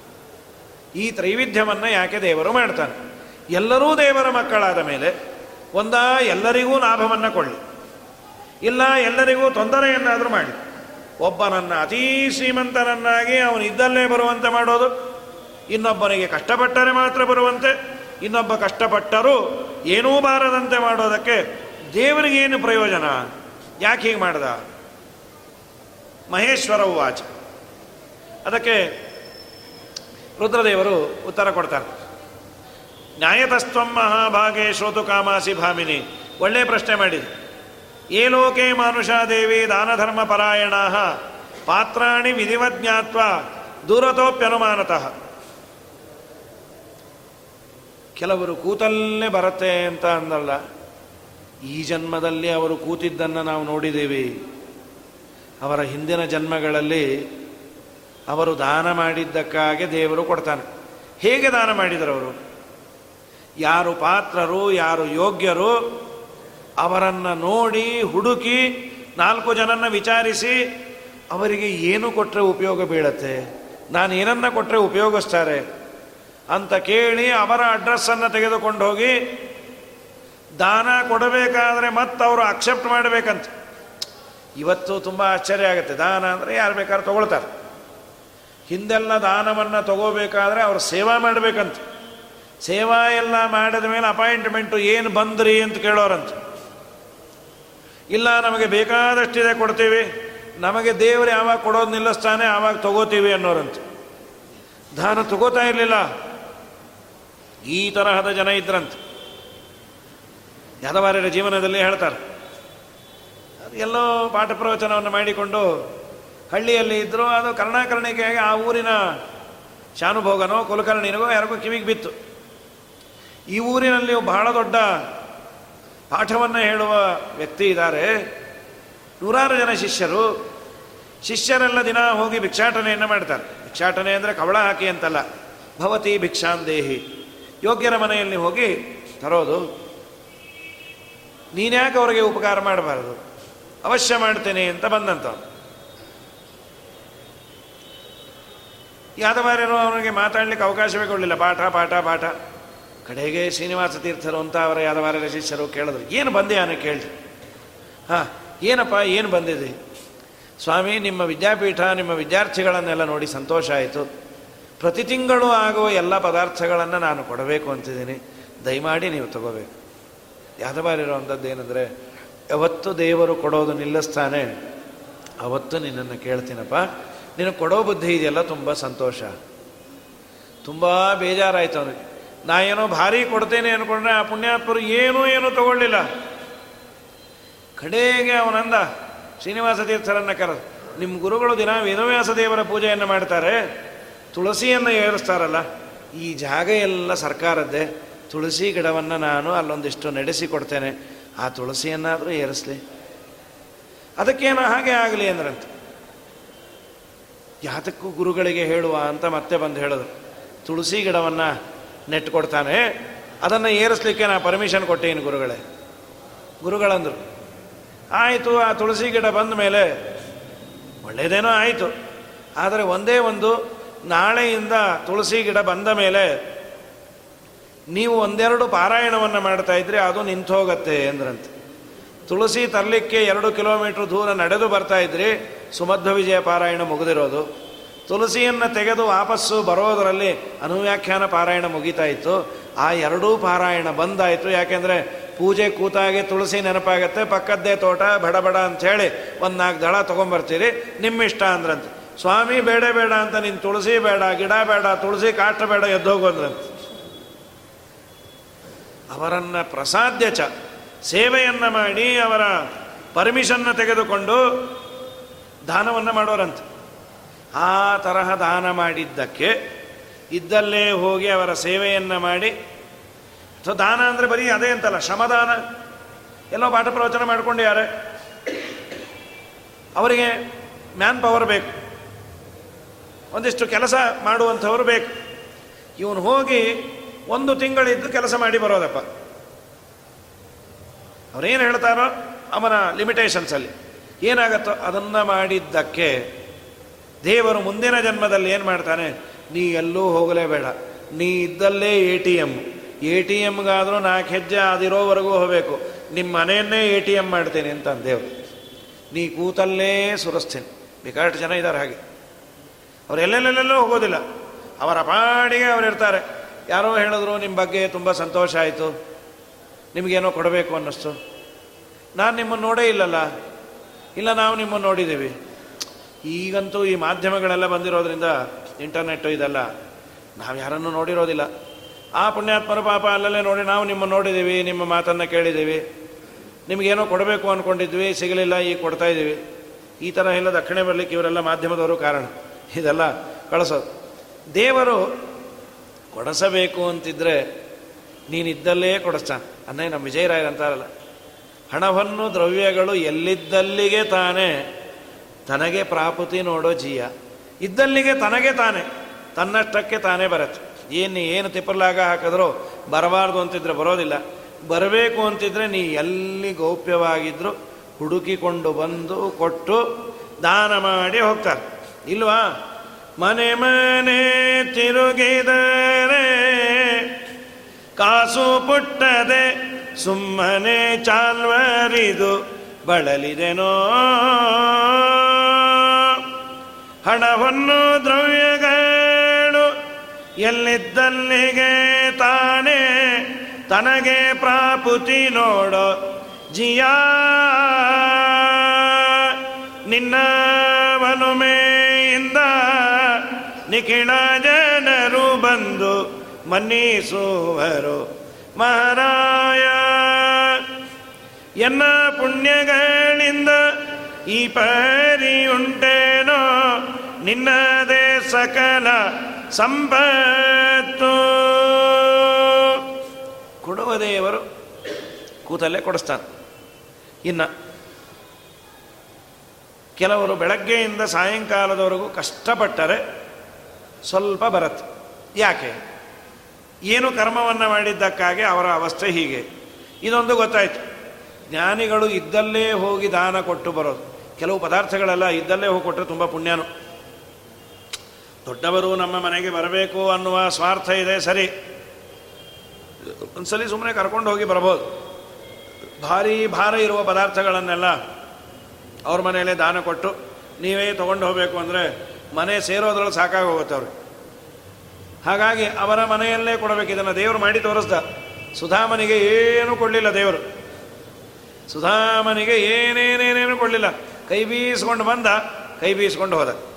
ಈ ತ್ರೈವಿಧ್ಯವನ್ನು ಯಾಕೆ ದೇವರು ಮಾಡ್ತಾನೆ? ಎಲ್ಲರೂ ದೇವರ ಮಕ್ಕಳಾದ ಮೇಲೆ ಒಂದ ಎಲ್ಲರಿಗೂ ಲಾಭವನ್ನು ಕೊಳ್ಳಿ ಇಲ್ಲ ಎಲ್ಲರಿಗೂ ತೊಂದರೆಯನ್ನಾದರೂ ಮಾಡಿ. ಒಬ್ಬನನ್ನು ಅತೀ ಶ್ರೀಮಂತನನ್ನಾಗಿ ಅವನು ಇದ್ದಲ್ಲೇ ಬರುವಂತೆ ಮಾಡೋದು, ಇನ್ನೊಬ್ಬನಿಗೆ ಕಷ್ಟಪಟ್ಟರೆ ಮಾತ್ರ ಬರುವಂತೆ, ಇನ್ನೊಬ್ಬ ಕಷ್ಟಪಟ್ಟರೂ ಏನೂ ಬಾರದಂತೆ ಮಾಡೋದಕ್ಕೆ ದೇವರಿಗೇನು ಪ್ರಯೋಜನ? ಯಾಕೆ ಹೀಗೆ ಮಾಡ್ದ? ಮಹೇಶ್ವರ ವಾಚ ಅದಕ್ಕೆ ರುದ್ರದೇವರು ಉತ್ತರ ಕೊಡ್ತಾರೆ. ನ್ಯಾಯತಸ್ತ್ವಂ ಮಹಾಭಾಗೆ ಶ್ರೋತು ಕಾಮಾಸಿ ಭಾಮಿನಿ. ಒಳ್ಳೆ ಪ್ರಶ್ನೆ ಮಾಡಿದೆ ಏ ಲೋಕೆ ಮಾನುಷಾದೇವಿ ದಾನಧರ್ಮ ಪರಾಯಣ ಪಾತ್ರಾಣಿ ವಿಧಿವಜ್ಞಾತ್ವ ದೂರತೋಪ್ಯನುಮಾನತಃ. ಕೆಲವರು ಕೂತಲ್ಲೇ ಬರುತ್ತೆ ಅಂತ ಅಂದಲ್ಲ. ಈ ಜನ್ಮದಲ್ಲಿ ಅವರು ಕೂತಿದ್ದನ್ನು ನಾವು ನೋಡಿದ್ದೀವಿ. ಅವರ ಹಿಂದಿನ ಜನ್ಮಗಳಲ್ಲಿ ಅವರು ದಾನ ಮಾಡಿದ್ದಕ್ಕಾಗಿ ದೇವರು ಕೊಡ್ತಾನೆ. ಹೇಗೆ ದಾನ ಮಾಡಿದರು ಅವರು? ಯಾರು ಪಾತ್ರರು, ಯಾರು ಯೋಗ್ಯರು, ಅವರನ್ನು ನೋಡಿ ಹುಡುಕಿ ನಾಲ್ಕು ಜನನ್ನ ವಿಚಾರಿಸಿ, ಅವರಿಗೆ ಏನು ಕೊಟ್ಟರೆ ಉಪಯೋಗ ಬೀಳತ್ತೆ? ನಾನು ಏನನ್ನ ಕೊಟ್ಟರೆ ಉಪಯೋಗಿಸ್ತಾರೆ? ಅಂತ ಕೇಳಿ ಅವರ ಅಡ್ರೆಸ್ಸನ್ನು ತೆಗೆದುಕೊಂಡು ಹೋಗಿ, ದಾನ ಕೊಡಬೇಕಾದ್ರೆ ಅವರು ಅಕ್ಸೆಪ್ಟ್ ಮಾಡಬೇಕಂತ. ಇವತ್ತು ತುಂಬ ಆಶ್ಚರ್ಯ ಆಗುತ್ತೆ. ದಾನ ಅಂದರೆ ಯಾರು ಬೇಕಾದ್ರೂ ತಗೊಳ್ತಾರೆ. ಹಿಂದೆಲ್ಲ ದಾನವನ್ನು ತಗೋಬೇಕಾದ್ರೆ ಅವ್ರು ಸೇವಾ ಮಾಡಬೇಕಂತ. ಸೇವಾ ಎಲ್ಲ ಮಾಡಿದ ಮೇಲೆ ಅಪಾಯಿಂಟ್ಮೆಂಟು ಏನು ಬಂದ್ರಿ ಅಂತ ಕೇಳೋರಂತ. ಇಲ್ಲ, ನಮಗೆ ಬೇಕಾದಷ್ಟಿದೆ ಕೊಡ್ತೀವಿ. ನಮಗೆ ದೇವರು ಯಾವಾಗ ಕೊಡೋದು ನಿಲ್ಲಿಸ್ತಾನೆ ಆವಾಗ ತಗೋತೀವಿ ಅನ್ನೋರಂತ. ದಾನ ತಗೋತಾ ಇರಲಿಲ್ಲ. ಈ ತರಹದ ಜನ ಇದ್ರಂತ. ಯಾದವಾರ್ಯರ ಜೀವನದಲ್ಲಿ ಹೇಳ್ತಾರೆ. ಎಲ್ಲೋ ಪಾಠ ಪ್ರವಚನವನ್ನು ಮಾಡಿಕೊಂಡು ಹಳ್ಳಿಯಲ್ಲಿ ಇದ್ದರೂ ಅದು ಕರ್ಣಾಕರ್ಣಿಕೆಯಾಗಿ ಆ ಊರಿನ ಶಾನುಭೋಗನೋ ಕುಲಕರ್ಣಿನಿಗೋ ಯಾರಿಗೋ ಕಿವಿಗೆ ಬಿತ್ತು. ಈ ಊರಿನಲ್ಲಿ ಬಹಳ ದೊಡ್ಡ ಪಾಠವನ್ನು ಹೇಳುವ ವ್ಯಕ್ತಿ ಇದ್ದಾರೆ. ನೂರಾರು ಜನ ಶಿಷ್ಯರು. ಶಿಷ್ಯರೆಲ್ಲ ದಿನ ಹೋಗಿ ಭಿಕ್ಷಾಟನೆಯನ್ನು ಮಾಡ್ತಾರೆ. ಭಿಕ್ಷಾಟನೆ ಅಂದರೆ ಕವಳ ಹಾಕಿ ಅಂತಲ್ಲ, ಭವತಿ ಭಿಕ್ಷಾಂದೇಹಿ ಯೋಗ್ಯರ ಮನೆಯಲ್ಲಿ ಹೋಗಿ ತರೋದು. ನೀನ್ಯಾಕೆ ಅವರಿಗೆ ಉಪಕಾರ ಮಾಡಬಾರದು? ಅವಶ್ಯ ಮಾಡ್ತೇನೆ ಅಂತ ಬಂದಂತ ಯಾದವಾರ್ಯರು ಅವನಿಗೆ ಮಾತಾಡಲಿಕ್ಕೆ ಅವಕಾಶವೇ ಕೊಡಲಿಲ್ಲ. ಪಾಠ ಪಾಠ ಪಾಠ. ಕಡೆಗೆ ಶ್ರೀನಿವಾಸ ತೀರ್ಥರು ಅಂತ ಅವರ ಯಾದವಾರ ಶಿಷ್ಯರು ಕೇಳಿದ್ರು. ಏನು ಬಂದೆ? ಅನ್ನ ಕೇಳಿ ಹಾಂ, ಏನಪ್ಪ, ಏನು ಬಂದಿದೆ? ಸ್ವಾಮಿ, ನಿಮ್ಮ ವಿದ್ಯಾಪೀಠ, ನಿಮ್ಮ ವಿದ್ಯಾರ್ಥಿಗಳನ್ನೆಲ್ಲ ನೋಡಿ ಸಂತೋಷ ಆಯಿತು. ಪ್ರತಿ ತಿಂಗಳು ಆಗುವ ಎಲ್ಲ ಪದಾರ್ಥಗಳನ್ನು ನಾನು ಕೊಡಬೇಕು ಅಂತಿದ್ದೀನಿ. ದಯಮಾಡಿ ನೀವು ತಗೋಬೇಕು. ಯಾದವಾರಿರುವಂಥದ್ದು ಏನಂದರೆ ಯಾವತ್ತು ದೇವರು ಕೊಡೋದು ನಿಲ್ಲಿಸ್ತಾನೆ. ಅವತ್ತು ನಿನ್ನನ್ನು ಕೇಳ್ತೀನಪ್ಪ. ನಿನಗೆ ಕೊಡೋ ಬುದ್ಧಿ ಇದೆಯಲ್ಲ, ತುಂಬ ಸಂತೋಷ. ತುಂಬ ಬೇಜಾರಾಯಿತು ಅವನಿಗೆ. ನಾ ಏನೋ ಭಾರಿ ಕೊಡ್ತೇನೆ ಅಂದ್ಕೊಂಡ್ರೆ ಆ ಪುಣ್ಯಾತ್ಮರು ಏನೂ ಏನೂ ತಗೊಳ್ಳಿಲ್ಲ. ಕಡೆಗೆ ಅವನಂದ, ಶ್ರೀನಿವಾಸ ತೀರ್ಥರನ್ನು ಕರ ನಿಮ್ಮ ಗುರುಗಳು ದಿನ ವೇದವ್ಯಾಸ ದೇವರ ಪೂಜೆಯನ್ನು ಮಾಡ್ತಾರೆ, ತುಳಸಿಯನ್ನು ಏರಿಸ್ತಾರಲ್ಲ, ಈ ಜಾಗ ಎಲ್ಲ ಸರ್ಕಾರದ್ದೇ, ತುಳಸಿ ಗಿಡವನ್ನು ನಾನು ಅಲ್ಲೊಂದಿಷ್ಟು ನಡೆಸಿ ಕೊಡ್ತೇನೆ, ಆ ತುಳಸಿಯನ್ನಾದರೂ ಏರಿಸಲಿ. ಅದಕ್ಕೇನು ಹಾಗೆ ಆಗಲಿ ಅಂತ ಯಾತಕ್ಕೂ ಗುರುಗಳಿಗೆ ಹೇಳುವ ಅಂತ ಮತ್ತೆ ಬಂದು ಹೇಳಿದ್ರು ತುಳಸಿ ಗಿಡವನ್ನು ನೆಟ್ಕೊಡ್ತಾನೆ. ಅದನ್ನು ಏರಿಸ್ಲಿಕ್ಕೆ ನಾನು ಪರ್ಮಿಷನ್ ಕೊಟ್ಟೇನು ಗುರುಗಳೇ. ಗುರುಗಳಂದರು, ಆಯಿತು, ಆ ತುಳಸಿ ಗಿಡ ಬಂದ ಮೇಲೆ ಒಳ್ಳೆಯದೇನೋ ಆಯಿತು. ಆದರೆ ಒಂದೇ ಒಂದು, ನಾಳೆಯಿಂದ ತುಳಸಿ ಗಿಡ ಬಂದ ಮೇಲೆ ನೀವು ಒಂದೆರಡು ಪಾರಾಯಣವನ್ನು ಮಾಡ್ತಾ ಇದ್ರೆ ಅದು ನಿಂತು ಹೋಗತ್ತೆ ಅಂದ್ರಂತೆ. ತುಳಸಿ ತರಲಿಕ್ಕೆ ಎರಡು ಕಿಲೋಮೀಟ್ರ್ ದೂರ ನಡೆದು ಬರ್ತಾ ಇದ್ರಿ, ಸುಮಧ್ವ ವಿಜಯ ಪಾರಾಯಣ ಮುಗಿದಿರೋದು. ತುಳಸಿಯನ್ನು ತೆಗೆದು ವಾಪಸ್ಸು ಬರೋದರಲ್ಲಿ ಅನುವ್ಯಾಖ್ಯಾನ ಪಾರಾಯಣ ಮುಗಿತಾ ಇತ್ತು. ಆ ಎರಡೂ ಪಾರಾಯಣ ಬಂದಾಯಿತು. ಯಾಕೆಂದರೆ ಪೂಜೆ ಕೂತಾಗೆ ತುಳಸಿ ನೆನಪಾಗತ್ತೆ. ಪಕ್ಕದ್ದೇ ತೋಟ ಬಡ ಬಡ ಅಂಥೇಳಿ ಒಂದು ನಾಲ್ಕು ದಳ ತೊಗೊಂಬರ್ತೀರಿ. ನಿಮ್ಮಿಷ್ಟ ಅಂದ್ರಂತೆ. ಸ್ವಾಮಿ, ಬೇಡ ಬೇಡ ಅಂತ ನಿನ್ನ ತುಳಸಿ ಬೇಡ, ಗಿಡ ಬೇಡ, ತುಳಸಿ ಕಾಟ ಬೇಡ ಎದ್ದೋಗು ಅಂದ್ರಂತೆ. ಅವರನ್ನು ಪ್ರಸಾದ್ಯ ಚ. ಸೇವೆಯನ್ನು ಮಾಡಿ ಅವರ ಪರ್ಮಿಷನ್ನ ತೆಗೆದುಕೊಂಡು ದಾನವನ್ನು ಮಾಡೋರಂತೆ. ಆ ತರಹ ದಾನ ಮಾಡಿದ್ದಕ್ಕೆ ಇದ್ದಲ್ಲೇ ಹೋಗಿ ಅವರ ಸೇವೆಯನ್ನು ಮಾಡಿ ಸೊ ದಾನ ಅಂದರೆ ಬರೀ ಅದೇ ಅಂತಲ್ಲ, ಶ್ರಮದಾನ. ಎಲ್ಲೋ ಪಾಠ ಪ್ರವಚನ ಮಾಡಿಕೊಂಡು ಯಾರೇ. ಅವರಿಗೆ ಮ್ಯಾನ್ ಪವರ್ ಬೇಕು. ಒಂದಿಷ್ಟು ಕೆಲಸ ಮಾಡುವಂಥವ್ರು ಬೇಕು. ಇವನು ಹೋಗಿ ಒಂದು ತಿಂಗಳಿದ್ದು ಕೆಲಸ ಮಾಡಿ ಬರೋದಪ್ಪ. ಅವರೇನು ಹೇಳ್ತಾರೋ ಅವನ ಲಿಮಿಟೇಷನ್ಸಲ್ಲಿ ಏನಾಗತ್ತೋ ಅದನ್ನು ಮಾಡಿದ್ದಕ್ಕೆ ದೇವರು ಮುಂದಿನ ಜನ್ಮದಲ್ಲಿ ಏನು ಮಾಡ್ತಾನೆ? ನೀ ಎಲ್ಲೂ ಹೋಗಲೇಬೇಡ. ನೀ ಇದ್ದಲ್ಲೇ A T M A T ಎಮ್ಗಾದರೂ ನಾಲ್ಕು ಹೆಜ್ಜೆ ಅದಿರೋವರೆಗೂ ಹೋಗಬೇಕು. ನಿಮ್ಮ ಮನೆಯನ್ನೇ ಎ ಟಿ ಎಂ ಮಾಡ್ತೀನಿ ಅಂತ ದೇವರು. ನೀ ಕೂತಲ್ಲೇ ಸುರಿಸ್ತೀನಿ. ಬೇಕಾಷ್ಟು ಜನ ಇದ್ದಾರೆ ಹಾಗೆ. ಅವ್ರು ಎಲ್ಲೆಲ್ಲೆಲ್ಲೆಲ್ಲೂ ಹೋಗೋದಿಲ್ಲ. ಅವರ ಪಾಡಿಗೆ ಅವರು ಇರ್ತಾರೆ. ಯಾರೋ ಹೇಳಿದ್ರು ನಿಮ್ಮ ಬಗ್ಗೆ ತುಂಬ ಸಂತೋಷ ಆಯಿತು. ನಿಮಗೇನೋ ಕೊಡಬೇಕು ಅನ್ನಿಸ್ತು. ನಾನು ನಿಮ್ಮನ್ನು ನೋಡೇ ಇಲ್ಲಲ್ಲ. ಇಲ್ಲ, ನಾವು ನಿಮ್ಮನ್ನು ನೋಡಿದ್ದೀವಿ. ಈಗಂತೂ ಈ ಮಾಧ್ಯಮಗಳೆಲ್ಲ ಬಂದಿರೋದ್ರಿಂದ ಇಂಟರ್ನೆಟ್ಟು ಇದೆಲ್ಲ. ನಾವು ಯಾರನ್ನು ನೋಡಿರೋದಿಲ್ಲ. ಆ ಪುಣ್ಯಾತ್ಮರ ಪಾಪ ಅಲ್ಲಲ್ಲೇ ನೋಡಿ ನಾವು ನಿಮ್ಮನ್ನು ನೋಡಿದ್ದೀವಿ ನಿಮ್ಮ ಮಾತನ್ನು ಕೇಳಿದ್ದೀವಿ ನಿಮಗೇನೋ ಕೊಡಬೇಕು ಅಂದ್ಕೊಂಡಿದ್ವಿ ಸಿಗಲಿಲ್ಲ, ಈಗ ಕೊಡ್ತಾ ಇದ್ದೀವಿ ಈ ಥರ ಎಲ್ಲ ದಕ್ಷಿಣೆ ಬರಲಿಕ್ಕೆ ಇವರೆಲ್ಲ ಮಾಧ್ಯಮದವರು ಕಾರಣ. ಇದೆಲ್ಲ ಕಳಿಸೋದು. ದೇವರು ಕೊಡಿಸಬೇಕು ಅಂತಿದ್ರೆ ನೀನಿದ್ದಲ್ಲೇ ಕೊಡಿಸ್ತಾನೆ ಅನ್ನೇ ನಮ್ಮ ವಿಜಯರಾಯರು ಅಂತಾರಲ್ಲ ಹಣವನ್ನು, ದ್ರವ್ಯಗಳು ಎಲ್ಲಿದ್ದಲ್ಲಿಗೆ ತಾನೇ ತನಗೆ ಪ್ರಾಪತಿ ನೋಡೋ ಜೀಯ. ಇದ್ದಲ್ಲಿಗೆ ತನಗೆ ತಾನೆ, ತನ್ನಷ್ಟಕ್ಕೆ ತಾನೇ ಬರುತ್ತೆ. ಏನು ಏನು ತಿಪ್ಪಲಾಗ ಹಾಕಿದ್ರೂ ಬರಬಾರ್ದು ಅಂತಿದ್ರೆ ಬರೋದಿಲ್ಲ. ಬರಬೇಕು ಅಂತಿದ್ರೆ ನೀ ಎಲ್ಲಿ ಗೌಪ್ಯವಾಗಿದ್ರು ಹುಡುಕಿಕೊಂಡು ಬಂದು ಕೊಟ್ಟು ದಾನ ಮಾಡಿ ಹೋಗ್ತಾರೆ. ಇಲ್ವಾ? ಮನೆ ಮನೆ ತಿರುಗಿದರೆ ಕಾಸು ಪುಟ್ಟದೆ ಸುಮ್ಮನೆ ಚಾಲ್ವರಿದು ಬಳಲಿದೆನೋ? ಹಣವನ್ನು ದ್ರವ್ಯಗಳು ಎಲ್ಲಿದ್ದಲ್ಲಿಗೆ ತಾನೇ ತನಗೆ ಪ್ರಾಪುತಿ ನೋಡೋ ಜಿಯಾ. ನಿನ್ನ ಮನುಮೆಯಿಂದ ನಿಖಿಣ ಜನರು ಬಂದು ಮನ್ನಿಸುವರು. ಮಹಾರಾಯ, ಎನ್ನ ಪುಣ್ಯಗಳಿಂದ ಈ ಪರಿ ಉಂಟೇನೋ ನಿನ್ನದೇ ಸಕಲ ಸಂಪತ್ತು. ಕೊಡುವ ದೇವರು ಕೂತಲ್ಲೇ ಕೊಡಿಸ್ತಾರೆ ಇನ್ನು ಕೆಲವರು ಬೆಳಗ್ಗೆಯಿಂದ ಸಾಯಂಕಾಲದವರೆಗೂ ಕಷ್ಟಪಟ್ಟರೆ ಸ್ವಲ್ಪ ಬರುತ್ತೆ. ಯಾಕೆ? ಏನು ಕರ್ಮವನ್ನು ಮಾಡಿದ್ದಕ್ಕಾಗಿ ಅವರ ಅವಸ್ಥೆ ಹೀಗೆ. ಇದೊಂದು ಗೊತ್ತಾಯಿತು. ಜ್ಞಾನಿಗಳು ಇದ್ದಲ್ಲೇ ಹೋಗಿ ದಾನ ಕೊಟ್ಟು ಬರೋದು. ಕೆಲವು ಪದಾರ್ಥಗಳೆಲ್ಲ ಇದ್ದಲ್ಲೇ ಹೋಗಿ ಕೊಟ್ಟರೆ ತುಂಬ ಪುಣ್ಯನು. ದೊಡ್ಡವರು ನಮ್ಮ ಮನೆಗೆ ಬರಬೇಕು ಅನ್ನುವ ಸ್ವಾರ್ಥ ಇದೆ, ಸರಿ. ಒಂದ್ಸಲಿ ಸುಮ್ಮನೆ ಕರ್ಕೊಂಡು ಹೋಗಿ ಬರಬಹುದು ಭಾರೀ ಭಾರ ಇರುವ ಪದಾರ್ಥಗಳನ್ನೆಲ್ಲ ಅವ್ರ ಮನೆಯಲ್ಲೇ ದಾನ ಕೊಟ್ಟು ನೀವೇ ತೊಗೊಂಡು ಹೋಗಬೇಕು ಅಂದರೆ ಮನೆ ಸೇರೋದ್ರಲ್ಲಿ ಸಾಕಾಗಿ ಹೋಗುತ್ತೆ ಅವ್ರಿಗೆ. ಹಾಗಾಗಿ ಅವರ ಮನೆಯಲ್ಲೇ ಕೊಡಬೇಕು, ಇದನ್ನು ದೇವರು ಮಾಡಿ ತೋರಿಸ್ದ. ಸುಧಾಮನಿಗೆ ಏನೂ ಕೊಡಲಿಲ್ಲ ದೇವರು. ಸುಧಾಮನಿಗೆ ಏನೇನೇನೇನು ಕೊಡಲಿಲ್ಲ. ಕೈ ಬೀಸ್ಕೊಂಡು ಬಂದ, ಕೈ ಬೀಸ್ಕೊಂಡು ಹೋದ.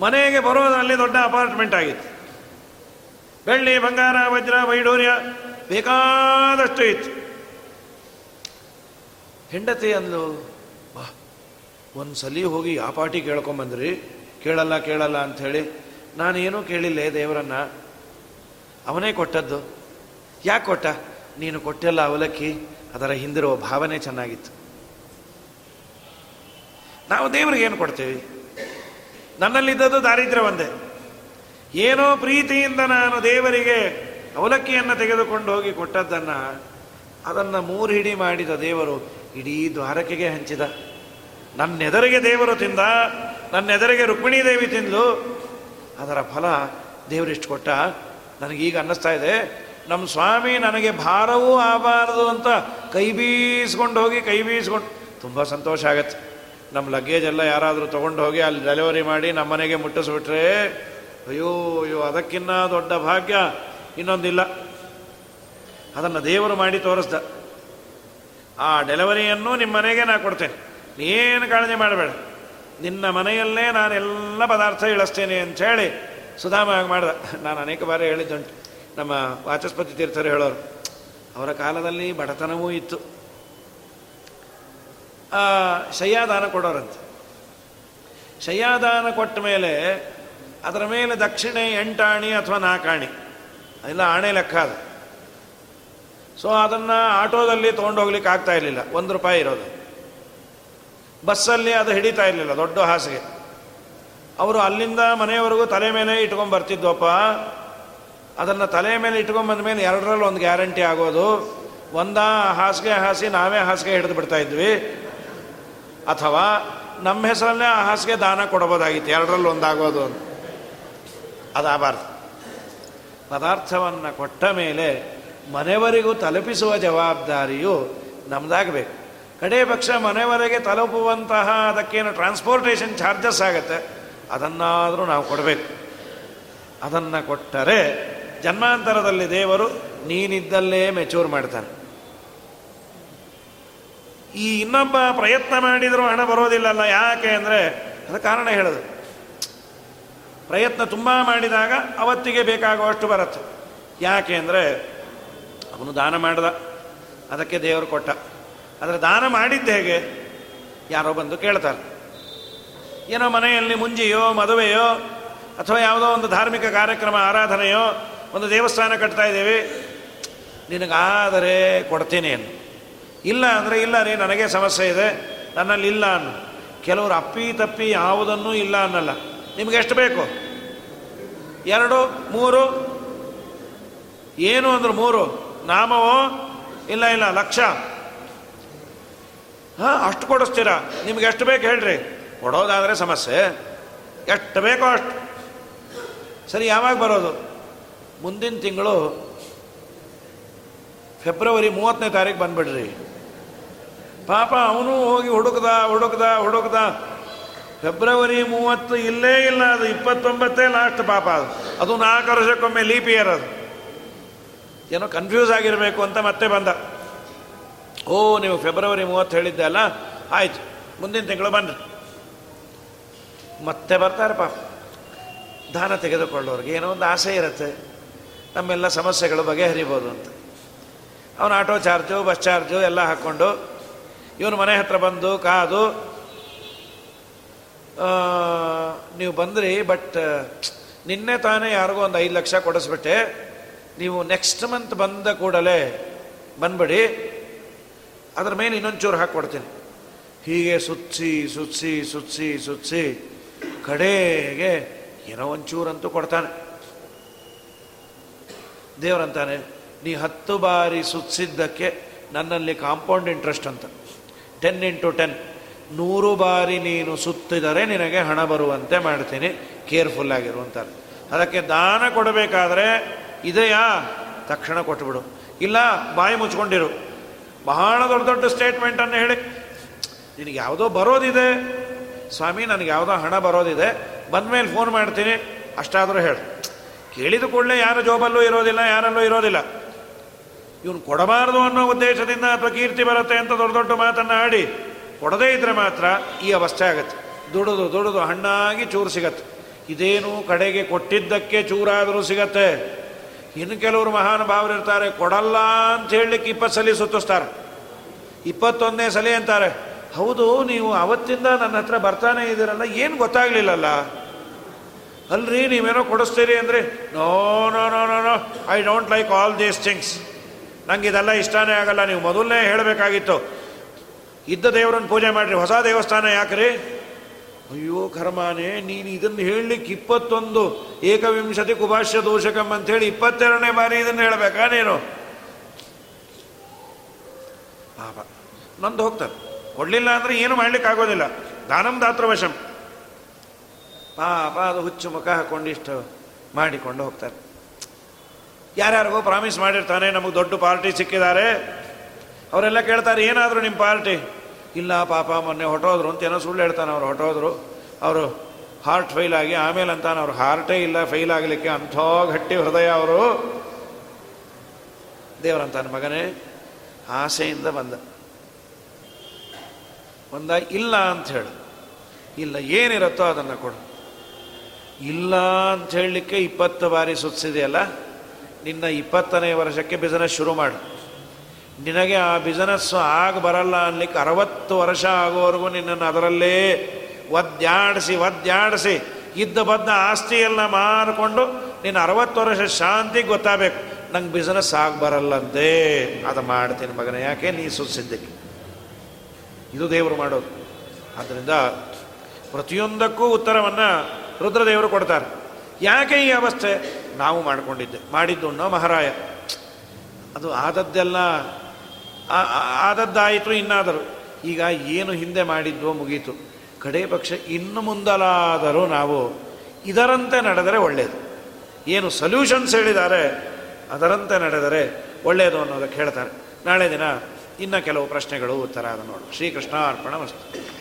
ಮನೆಗೆ ಬರೋದರಲ್ಲಿ ದೊಡ್ಡ ಅಪಾರ್ಟ್ಮೆಂಟ್ ಆಗಿತ್ತು. ಬೆಳ್ಳಿ, ಬಂಗಾರ, ವಜ್ರ, ವೈಡೂರ್ಯ ಬೇಕಾದಷ್ಟು ಇತ್ತು. ಹೆಂಡತಿ ಅಂದ್ಲು, ಬಾ ಒಂದು ಸಲ ಹೋಗಿ ಆ ಪಾಟಿ ಕೇಳ್ಕೊಂಬಂದ್ರಿ ಕೇಳಲ್ಲ ಕೇಳಲ್ಲ ಅಂಥೇಳಿ ನಾನೇನೂ ಕೇಳಿಲ್ಲ ದೇವರನ್ನ. ಅವನೇ ಕೊಟ್ಟದ್ದು. ಯಾಕೆ ಕೊಟ್ಟ? ನೀನು ಕೊಟ್ಟೆಲ್ಲ ಅವಲಕ್ಕಿ. ಅದರ ಹಿಂದಿರುವ ಭಾವನೆ ಚೆನ್ನಾಗಿತ್ತು. ನಾವು ದೇವ್ರಿಗೆ ಏನು ಕೊಡ್ತೇವೆ? ನನ್ನಲ್ಲಿದ್ದದ್ದು ದಾರಿದ್ರ್ಯ ಒಂದೇ ಏನೋ ಪ್ರೀತಿಯಿಂದ ನಾನು ದೇವರಿಗೆ ಅವಲಕ್ಕಿಯನ್ನು ತೆಗೆದುಕೊಂಡು ಹೋಗಿ ಕೊಟ್ಟದ್ದನ್ನು, ಅದನ್ನು ಮೂರು ಹಿಡಿ ಮಾಡಿದ ದೇವರು ಇಡೀ ದ್ವಾರಕೆಗೆ ಹಂಚಿದ. ನನ್ನೆದರಿಗೆ ದೇವರು ತಿಂದ, ನನ್ನೆದರಿಗೆ ರುಕ್ಮಿಣೀ ದೇವಿ ತಿಂದು ಅದರ ಫಲ ದೇವರಿಷ್ಟು ಕೊಟ್ಟ. ನನಗೀಗ ಅನ್ನಿಸ್ತಾ ಇದೆ ನಮ್ಮ ಸ್ವಾಮಿ ನನಗೆ ಭಾರವೂ ಆಗಬಾರದು ಅಂತ ಕೈ ಬೀಸ್ಕೊಂಡು ಹೋಗಿ, ಕೈ ಬೀಸ್ಕೊಂಡು, ತುಂಬ ಸಂತೋಷ ಆಗತ್ತೆ. ನಮ್ಮ ಲಗೇಜ್ ಎಲ್ಲ ಯಾರಾದರೂ ತೊಗೊಂಡು ಹೋಗಿ ಅಲ್ಲಿ ಡೆಲಿವರಿ ಮಾಡಿ ನಮ್ಮ ಮನೆಗೆ ಮುಟ್ಟಿಸ್ಬಿಟ್ರೆ, ಅಯ್ಯೋ ಅಯ್ಯೋ, ಅದಕ್ಕಿನ್ನ ದೊಡ್ಡ ಭಾಗ್ಯ. ಇನ್ನೊಂದಿಲ್ಲ. ಅದನ್ನು ದೇವರು ಮಾಡಿ ತೋರಿಸ್ದ. ಆ ಡೆಲಿವರಿಯನ್ನು ನಿಮ್ಮ ಮನೆಗೆ ನಾ ಕೊಡ್ತೇನೆ. ನೀನು ಕಾಳಜಿ ಮಾಡಬೇಡ. ನಿನ್ನ ಮನೆಯಲ್ಲೇ ನಾನು ಎಲ್ಲ ಪದಾರ್ಥ ಇಳಿಸ್ತೇನೆ ಅಂಥೇಳಿ ಸುಧಾಮ ಮಾಡ್ದೆ. ನಾನು ಅನೇಕ ಬಾರಿ ಹೇಳಿದ್ದುಂಟು. ನಮ್ಮ ವಾಚಸ್ಪತಿ ತೀರ್ಥರು ಹೇಳೋರು, ಅವರ ಕಾಲದಲ್ಲಿ ಬಡತನವೂ ಇತ್ತು. ಶಯ್ಯಾದಾನ ಕೊಡೋರಂತೆ. ಶಯ್ಯಾದಾನ ಕೊಟ್ಟ ಮೇಲೆ ಅದರ ಮೇಲೆ ದಕ್ಷಿಣೆ ಎಂಟಾಣಿ ಅಥವಾ ನಾಲ್ಕಾಣಿ ಅದೆಲ್ಲ ಆಣೆ ಲೆಕ್ಕ ಅದು. ಸೊ ಅದನ್ನು ಆಟೋದಲ್ಲಿ ತೊಗೊಂಡೋಗ್ಲಿಕ್ಕೆ ಆಗ್ತಾ ಇರಲಿಲ್ಲ. ಒಂದು ರೂಪಾಯಿ ಇರೋದು. ಬಸ್ಸಲ್ಲಿ ಅದು ಹಿಡಿತಾ ಇರಲಿಲ್ಲ, ದೊಡ್ಡ ಹಾಸಿಗೆ. ಅವರು ಅಲ್ಲಿಂದ ಮನೆಯವರೆಗೂ ತಲೆ ಮೇಲೆ ಇಟ್ಕೊಂಡು ಬರ್ತಿದ್ವಪ್ಪ ಅದನ್ನು ತಲೆ ಮೇಲೆ ಇಟ್ಕೊಂಡ್ಬಂದ ಮೇಲೆ ಎರಡರಲ್ಲಿ ಒಂದು ಗ್ಯಾರಂಟಿ ಆಗೋದು. ಒಂದ ಹಾಸಿಗೆ ಹಾಸಿ ನಾವೇ ಹಾಸಿಗೆ ಹಿಡಿದು ಬಿಡ್ತಾ ಇದ್ವಿ. ಅಥವಾ ನಮ್ಮ ಹೆಸರಲ್ಲೇ ಆ ಹಾಸಿಗೆ ದಾನ ಕೊಡಬಹುದಾಗಿತ್ತು. ಎರಡರಲ್ಲಿ ಒಂದಾಗೋದು ಅಂತ. ಅದಾಗಬಾರ್ದು ಪದಾರ್ಥವನ್ನು ಕೊಟ್ಟ ಮೇಲೆ ಮನೆಯವರಿಗೂ ತಲುಪಿಸುವ ಜವಾಬ್ದಾರಿಯು ನಮ್ದಾಗಬೇಕು. ಕಡೇ ಪಕ್ಷ ಮನೆಯವರೆಗೆ ತಲುಪುವಂತಹ ಅದಕ್ಕೇನು ಟ್ರಾನ್ಸ್ಪೋರ್ಟೇಷನ್ ಚಾರ್ಜಸ್ ಆಗುತ್ತೆ? ಅದನ್ನಾದರೂ ನಾವು ಕೊಡಬೇಕು. ಅದನ್ನು ಕೊಟ್ಟರೆ ಜನ್ಮಾಂತರದಲ್ಲಿ ದೇವರು ನೀನಿದ್ದಲ್ಲೇ ಮೆಚೂರ್ ಮಾಡ್ತಾನೆ. ಈ ಇನ್ನೊಬ್ಬ ಪ್ರಯತ್ನ ಮಾಡಿದರೂ ಹಣ ಬರೋದಿಲ್ಲಲ್ಲ, ಯಾಕೆ ಅಂದರೆ ಅದು ಕಾರಣ ಹೇಳೋದು. ಪ್ರಯತ್ನ ತುಂಬ ಮಾಡಿದಾಗ ಅವತ್ತಿಗೆ ಬೇಕಾಗುವಷ್ಟು ಬರುತ್ತೆ. ಯಾಕೆ ಅಂದರೆ ಅವನು ದಾನ ಮಾಡ್ದ, ಅದಕ್ಕೆ ದೇವರು ಕೊಟ್ಟ. ಆದರೆ ದಾನ ಮಾಡಿದ್ದು ಹೇಗೆ? ಯಾರೋ ಬಂದು ಕೇಳ್ತಾರೆ. ಏನೋ ಮನೆಯಲ್ಲಿ ಮುಂಜಿಯೋ, ಮದುವೆಯೋ, ಅಥವಾ ಯಾವುದೋ ಒಂದು ಧಾರ್ಮಿಕ ಕಾರ್ಯಕ್ರಮ, ಆರಾಧನೆಯೋ, ಒಂದು ದೇವಸ್ಥಾನ ಕಟ್ತಾ ಇದ್ದೀವಿ. ನಿನಗಾದರೆ ಕೊಡ್ತೀನಿ ಅನ್ನು ಇಲ್ಲ ಅಂದರೆ ಇಲ್ಲ ರೀ, ನನಗೆ ಸಮಸ್ಯೆ ಇದೆ. ನನ್ನಲ್ಲಿ ಇಲ್ಲ ಅನ್ನು. ಕೆಲವರು ಅಪ್ಪಿ ತಪ್ಪಿ ಯಾವುದನ್ನೂ ಇಲ್ಲ ಅನ್ನಲ್ಲ. ನಿಮ್ಗೆ ಎಷ್ಟು ಬೇಕು? ಎರಡು, ಮೂರು? ಏನು ಅಂದ್ರೆ ಮೂರು? ನಾಮವೋ? ಇಲ್ಲ ಇಲ್ಲ, ಲಕ್ಷ. ಹಾಂ, ಅಷ್ಟು ಕೊಡಿಸ್ತೀರಾ? ನಿಮ್ಗೆ ಎಷ್ಟು ಬೇಕು ಹೇಳ್ರಿ. ಕೊಡೋದಾದರೆ ಸಮಸ್ಯೆ. ಎಷ್ಟು ಬೇಕೋ ಅಷ್ಟು. ಸರಿ, ಯಾವಾಗ ಬರೋದು? ಮುಂದಿನ ತಿಂಗಳು ಫೆಬ್ರವರಿ ಮೂವತ್ತನೇ ತಾರೀಕು ಬಂದ್ಬಿಡ್ರಿ. ಪಾಪ ಅವನು ಹೋಗಿ ಹುಡುಕ್ದ ಹುಡುಕ್ದ ಹುಡುಕ್ದ. ಫೆಬ್ರವರಿ ಮೂವತ್ತು ಇಲ್ಲೇ ಇಲ್ಲ ಅದು, ಇಪ್ಪತ್ತೊಂಬತ್ತೇ ಲಾಸ್ಟ್ ಪಾಪ ಅದು. ಅದು ನಾಲ್ಕು ವರ್ಷಕ್ಕೊಮ್ಮೆ ಲೀಪ್ ಇಯರ್ ಅದು. ಏನೋ ಕನ್ಫ್ಯೂಸ್ ಆಗಿರಬೇಕು ಅಂತ ಮತ್ತೆ ಬಂದ. ಓ, ನೀವು ಫೆಬ್ರವರಿ ಮೂವತ್ತು ಹೇಳಿದ್ದೆ ಅಲ್ಲ? ಆಯ್ತು, ಮುಂದಿನ ತಿಂಗಳು ಬನ್ನಿ. ಮತ್ತೆ ಬರ್ತಾರೆ ಪಾಪ. ದಾನ ತೆಗೆದುಕೊಳ್ಳೋರಿಗೆ ಏನೋ ಒಂದು ಆಸೆ ಇರುತ್ತೆ. ನಮ್ಮೆಲ್ಲ ಸಮಸ್ಯೆಗಳು ಬಗೆಹರಿಬೋದು ಅಂತ. ಅವನು ಆಟೋ ಚಾರ್ಜು ಬಸ್ ಚಾರ್ಜು ಎಲ್ಲ ಹಾಕ್ಕೊಂಡು ಇವನು ಮನೆ ಹತ್ರ ಬಂದು ಕಾದು ನೀವು ಬಂದ್ರಿ ಬಟ್ ನಿನ್ನೆ ತಾನೇ ಯಾರಿಗೂ ಒಂದು ಐದು ಲಕ್ಷ ಕೊಡಿಸ್ಬಿಟ್ಟೆ. ನೀವು ನೆಕ್ಸ್ಟ್ ಮಂತ್ ಬಂದ ಕೂಡಲೇ ಬಂದ್ಬಿಡಿ. ಅದ್ರ ಮೇಲೆ ಇನ್ನೊಂಚೂರು ಹಾಕ್ಕೊಡ್ತೀನಿ ಹೀಗೆ ಸುತ್ಸಿ ಸುತ್ಸಿ ಸುತ್ಸಿ ಸುತ್ಸಿ ಕಡೆಗೆ ಏನೋ ಒಂಚೂರಂತೂ ಕೊಡ್ತಾನೆ. ದೇವರಂತಾನೆ, ನೀ ಹತ್ತು ಬಾರಿ ಸುತ್ತಿದ್ದಕ್ಕೆ ನನ್ನಲ್ಲಿ ಕಾಂಪೌಂಡ್ ಇಂಟ್ರೆಸ್ಟ್ ಅಂತ. ಟೆನ್ ಇಂಟು ಟೆನ್ ನೂರು ಬಾರಿ ನೀನು ಸುತ್ತಿದರೆ ನಿನಗೆ ಹಣ ಬರುವಂತೆ ಮಾಡ್ತೀನಿ. ಕೇರ್ಫುಲ್ ಆಗಿರುವಂತ ಅದಕ್ಕೆ ದಾನ ಕೊಡಬೇಕಾದ್ರೆ ಇದೆಯಾ? ತಕ್ಷಣ ಕೊಟ್ಬಿಡು. ಇಲ್ಲ, ಬಾಯಿ ಮುಚ್ಕೊಂಡಿರು. ಬಹಳ ದೊಡ್ಡ ದೊಡ್ಡ ಸ್ಟೇಟ್ಮೆಂಟನ್ನು ಹೇಳಿ. ನಿನಗೆ ಯಾವುದೋ ಬರೋದಿದೆ. ಸ್ವಾಮಿ, ನನಗೆ ಯಾವುದೋ ಹಣ ಬರೋದಿದೆ. ಬಂದಮೇಲೆ ಫೋನ್ ಮಾಡ್ತೀನಿ. ಅಷ್ಟಾದರೂ ಹೇಳು. ಕೇಳಿದ ಕೂಡಲೇ ಯಾರ ಜೋಬಲ್ಲೂ ಇರೋದಿಲ್ಲ, ಯಾರಲ್ಲೂ ಇರೋದಿಲ್ಲ. ಇವನು ಕೊಡಬಾರದು ಅನ್ನೋ ಉದ್ದೇಶದಿಂದ ಅಥವಾ ಕೀರ್ತಿ ಬರುತ್ತೆ ಅಂತ ದೊಡ್ಡ ದೊಡ್ಡ ಮಾತನ್ನು ಆಡಿ ಕೊಡದೇ ಇದ್ರೆ ಮಾತ್ರ ಈ ಅವಸ್ಥೆ ಆಗತ್ತೆ. ದುಡಿದು ದುಡಿದು ಹಣ್ಣಾಗಿ ಚೂರು ಸಿಗತ್ತೆ. ಇದೇನು ಕಡೆಗೆ ಕೊಟ್ಟಿದ್ದಕ್ಕೆ ಚೂರಾದರೂ ಸಿಗತ್ತೆ. ಇನ್ನು ಕೆಲವರು ಮಹಾನುಭಾವರು ಇರ್ತಾರೆ, ಕೊಡಲ್ಲ ಅಂತ ಹೇಳಲಿಕ್ಕೆ ಇಪ್ಪತ್ತು ಸಲ ಸುತ್ತಿಸ್ತಾರೆ. ಇಪ್ಪತ್ತೊಂದನೇ ಸಲ ಅಂತಾರೆ, ಹೌದು, ನೀವು ಅವತ್ತಿಂದ ನನ್ನ ಹತ್ರ ಬರ್ತಾನೆ ಇದ್ದೀರಲ್ಲ, ಏನು ಗೊತ್ತಾಗಲಿಲ್ಲಲ್ಲ? ಅಲ್ರಿ, ನೀವೇನೋ ಕೊಡಿಸ್ತೀರಿ ಅಂದರೆ no no no no no I don't like all these things ನಂಗೆ ಇದೆಲ್ಲ ಇಷ್ಟನೇ ಆಗಲ್ಲ, ನೀವು ಮೊದಲನೇ ಹೇಳಬೇಕಾಗಿತ್ತು. ಇದ್ದ ದೇವರನ್ನು ಪೂಜೆ ಮಾಡಿರಿ, ಹೊಸ ದೇವಸ್ಥಾನ ಯಾಕ್ರಿ? ಅಯ್ಯೋ ಕರ್ಮಾನೆ, ನೀನು ಇದನ್ನು ಹೇಳಲಿಕ್ಕೆ ಇಪ್ಪತ್ತೊಂದು ಏಕವಿಂಶತಿ ಕುಭಾಷ್ಯ ದೋಷಕಂ ಹೇಳಿ ಇಪ್ಪತ್ತೆರಡನೇ ಬಾರಿ ಇದನ್ನು ಹೇಳಬೇಕಾ ನೀನು? ಪಾಪ, ನಂದು ಹೋಗ್ತದೆ. ಕೊಡಲಿಲ್ಲ ಅಂದರೆ ಏನು ಮಾಡ್ಲಿಕ್ಕೆ ಆಗೋದಿಲ್ಲ. ದಾನಂ ವಶಂ. ಪಾಪ ಅದು ಹುಚ್ಚು ಮುಖ ಹಾಕೊಂಡಿಷ್ಟು ಮಾಡಿಕೊಂಡು ಹೋಗ್ತಾರೆ. ಯಾರ್ಯಾರಿಗೋ ಪ್ರಾಮಿಸ್ ಮಾಡಿರ್ತಾನೆ, ನಮಗೆ ದೊಡ್ಡ ಪಾರ್ಟಿ ಸಿಕ್ಕಿದ್ದಾರೆ ಅವರೆಲ್ಲ ಕೇಳ್ತಾರೆ, ಏನಾದರೂ ನಿಮ್ಮ ಪಾರ್ಟಿ? ಇಲ್ಲ ಪಾಪ, ಮೊನ್ನೆ ಹೊಟ್ಟೋದ್ರು ಅಂತ ಏನೋ ಸುಳ್ಳು ಹೇಳ್ತಾನೆ ಅವ್ರು ಹೊಟ್ಟೋದ್ರು ಅವರು ಹಾರ್ಟ್ ಫೈಲ್ ಆಗಿ ಆಮೇಲೆ ಅಂತಾನೆ ಅವ್ರು ಹಾರ್ಟೇ ಇಲ್ಲ ಫೈಲ್ ಆಗಲಿಕ್ಕೆ ಅಂಥ ಗಟ್ಟಿ ಹೃದಯ ಅವರು. ದೇವರಂತಾನೆ ಮಗನೇ, ಆಸೆಯಿಂದ ಬಂದ. ಬಂದ, ಇಲ್ಲ ಅಂತ ಹೇಳು. ಇಲ್ಲ ಏನಿರುತ್ತೋ ಅದನ್ನು ಕೊಡು. ಇಲ್ಲ ಅಂತ ಹೇಳಲಿಕ್ಕೆ ಇಪ್ಪತ್ತು ಬಾರಿ ಸುತ್ತಿದೆಯಲ್ಲ ನಿನ್ನ ಇಪ್ಪತ್ತನೇ ವರ್ಷಕ್ಕೆ ಬಿಸ್ನೆಸ್ ಶುರು ಮಾಡು. ನಿನಗೆ ಆ ಬಿಸ್ನೆಸ್ಸು ಆಗ ಬರಲ್ಲ ಅನ್ಲಿಕ್ಕೆ ಅರವತ್ತು ವರ್ಷ ಆಗೋವರೆಗೂ ನಿನ್ನನ್ನು ಅದರಲ್ಲೇ ಒದ್ದಾಡಿಸಿ ಒದ್ದಾಡಿಸಿ, ಇದ್ದ ಬದ್ದ ಆಸ್ತಿಯೆಲ್ಲ ಮಾರಿಕೊಂಡು ನಿನ್ನ ಅರವತ್ತು ವರ್ಷ ಶಾಂತಿ ಗೊತ್ತಾಗಬೇಕು. ನಂಗೆ ಬಿಸ್ನೆಸ್ ಆಗಿ ಬರಲ್ಲಂತೆ. ಅದು ಮಾಡ್ತೀನಿ ಮಗನ, ಯಾಕೆ ನೀ ಸುಸಿದ್ದಕ್ಕೆ ಇದು ದೇವರು ಮಾಡೋದು. ಆದ್ದರಿಂದ ಪ್ರತಿಯೊಂದಕ್ಕೂ ಉತ್ತರವನ್ನು ರುದ್ರದೇವರು ಕೊಡ್ತಾರೆ. ಯಾಕೆ ಈ ಅವಸ್ಥೆ? ನಾವು ಮಾಡಿಕೊಂಡಿದ್ದೆ. ಮಾಡಿದ್ದು ಅನ್ನೋ ಮಹಾರಾಯ. ಅದು ಆದದ್ದೆಲ್ಲ ಆದದ್ದಾಯಿತು ಇನ್ನಾದರೂ. ಈಗ ಏನು ಹಿಂದೆ ಮಾಡಿದ್ವೋ ಮುಗೀತು. ಕಡೇ ಪಕ್ಷ ಇನ್ನು ಮುಂದಲಾದರೂ ನಾವು ಇದರಂತೆ ನಡೆದರೆ ಒಳ್ಳೆಯದು ಏನು ಸೊಲ್ಯೂಷನ್ಸ್ ಹೇಳಿದ್ದಾರೆ, ಅದರಂತೆ ನಡೆದರೆ ಒಳ್ಳೆಯದು ಅನ್ನೋದಕ್ಕೆ ಹೇಳ್ತಾರೆ. ನಾಳೆ ದಿನ ಇನ್ನು ಕೆಲವು ಪ್ರಶ್ನೆಗಳು ಉತ್ತರ ಅದು ನೋಡು. ಶ್ರೀಕೃಷ್ಣ ಅರ್ಪಣ ವಸ್ತು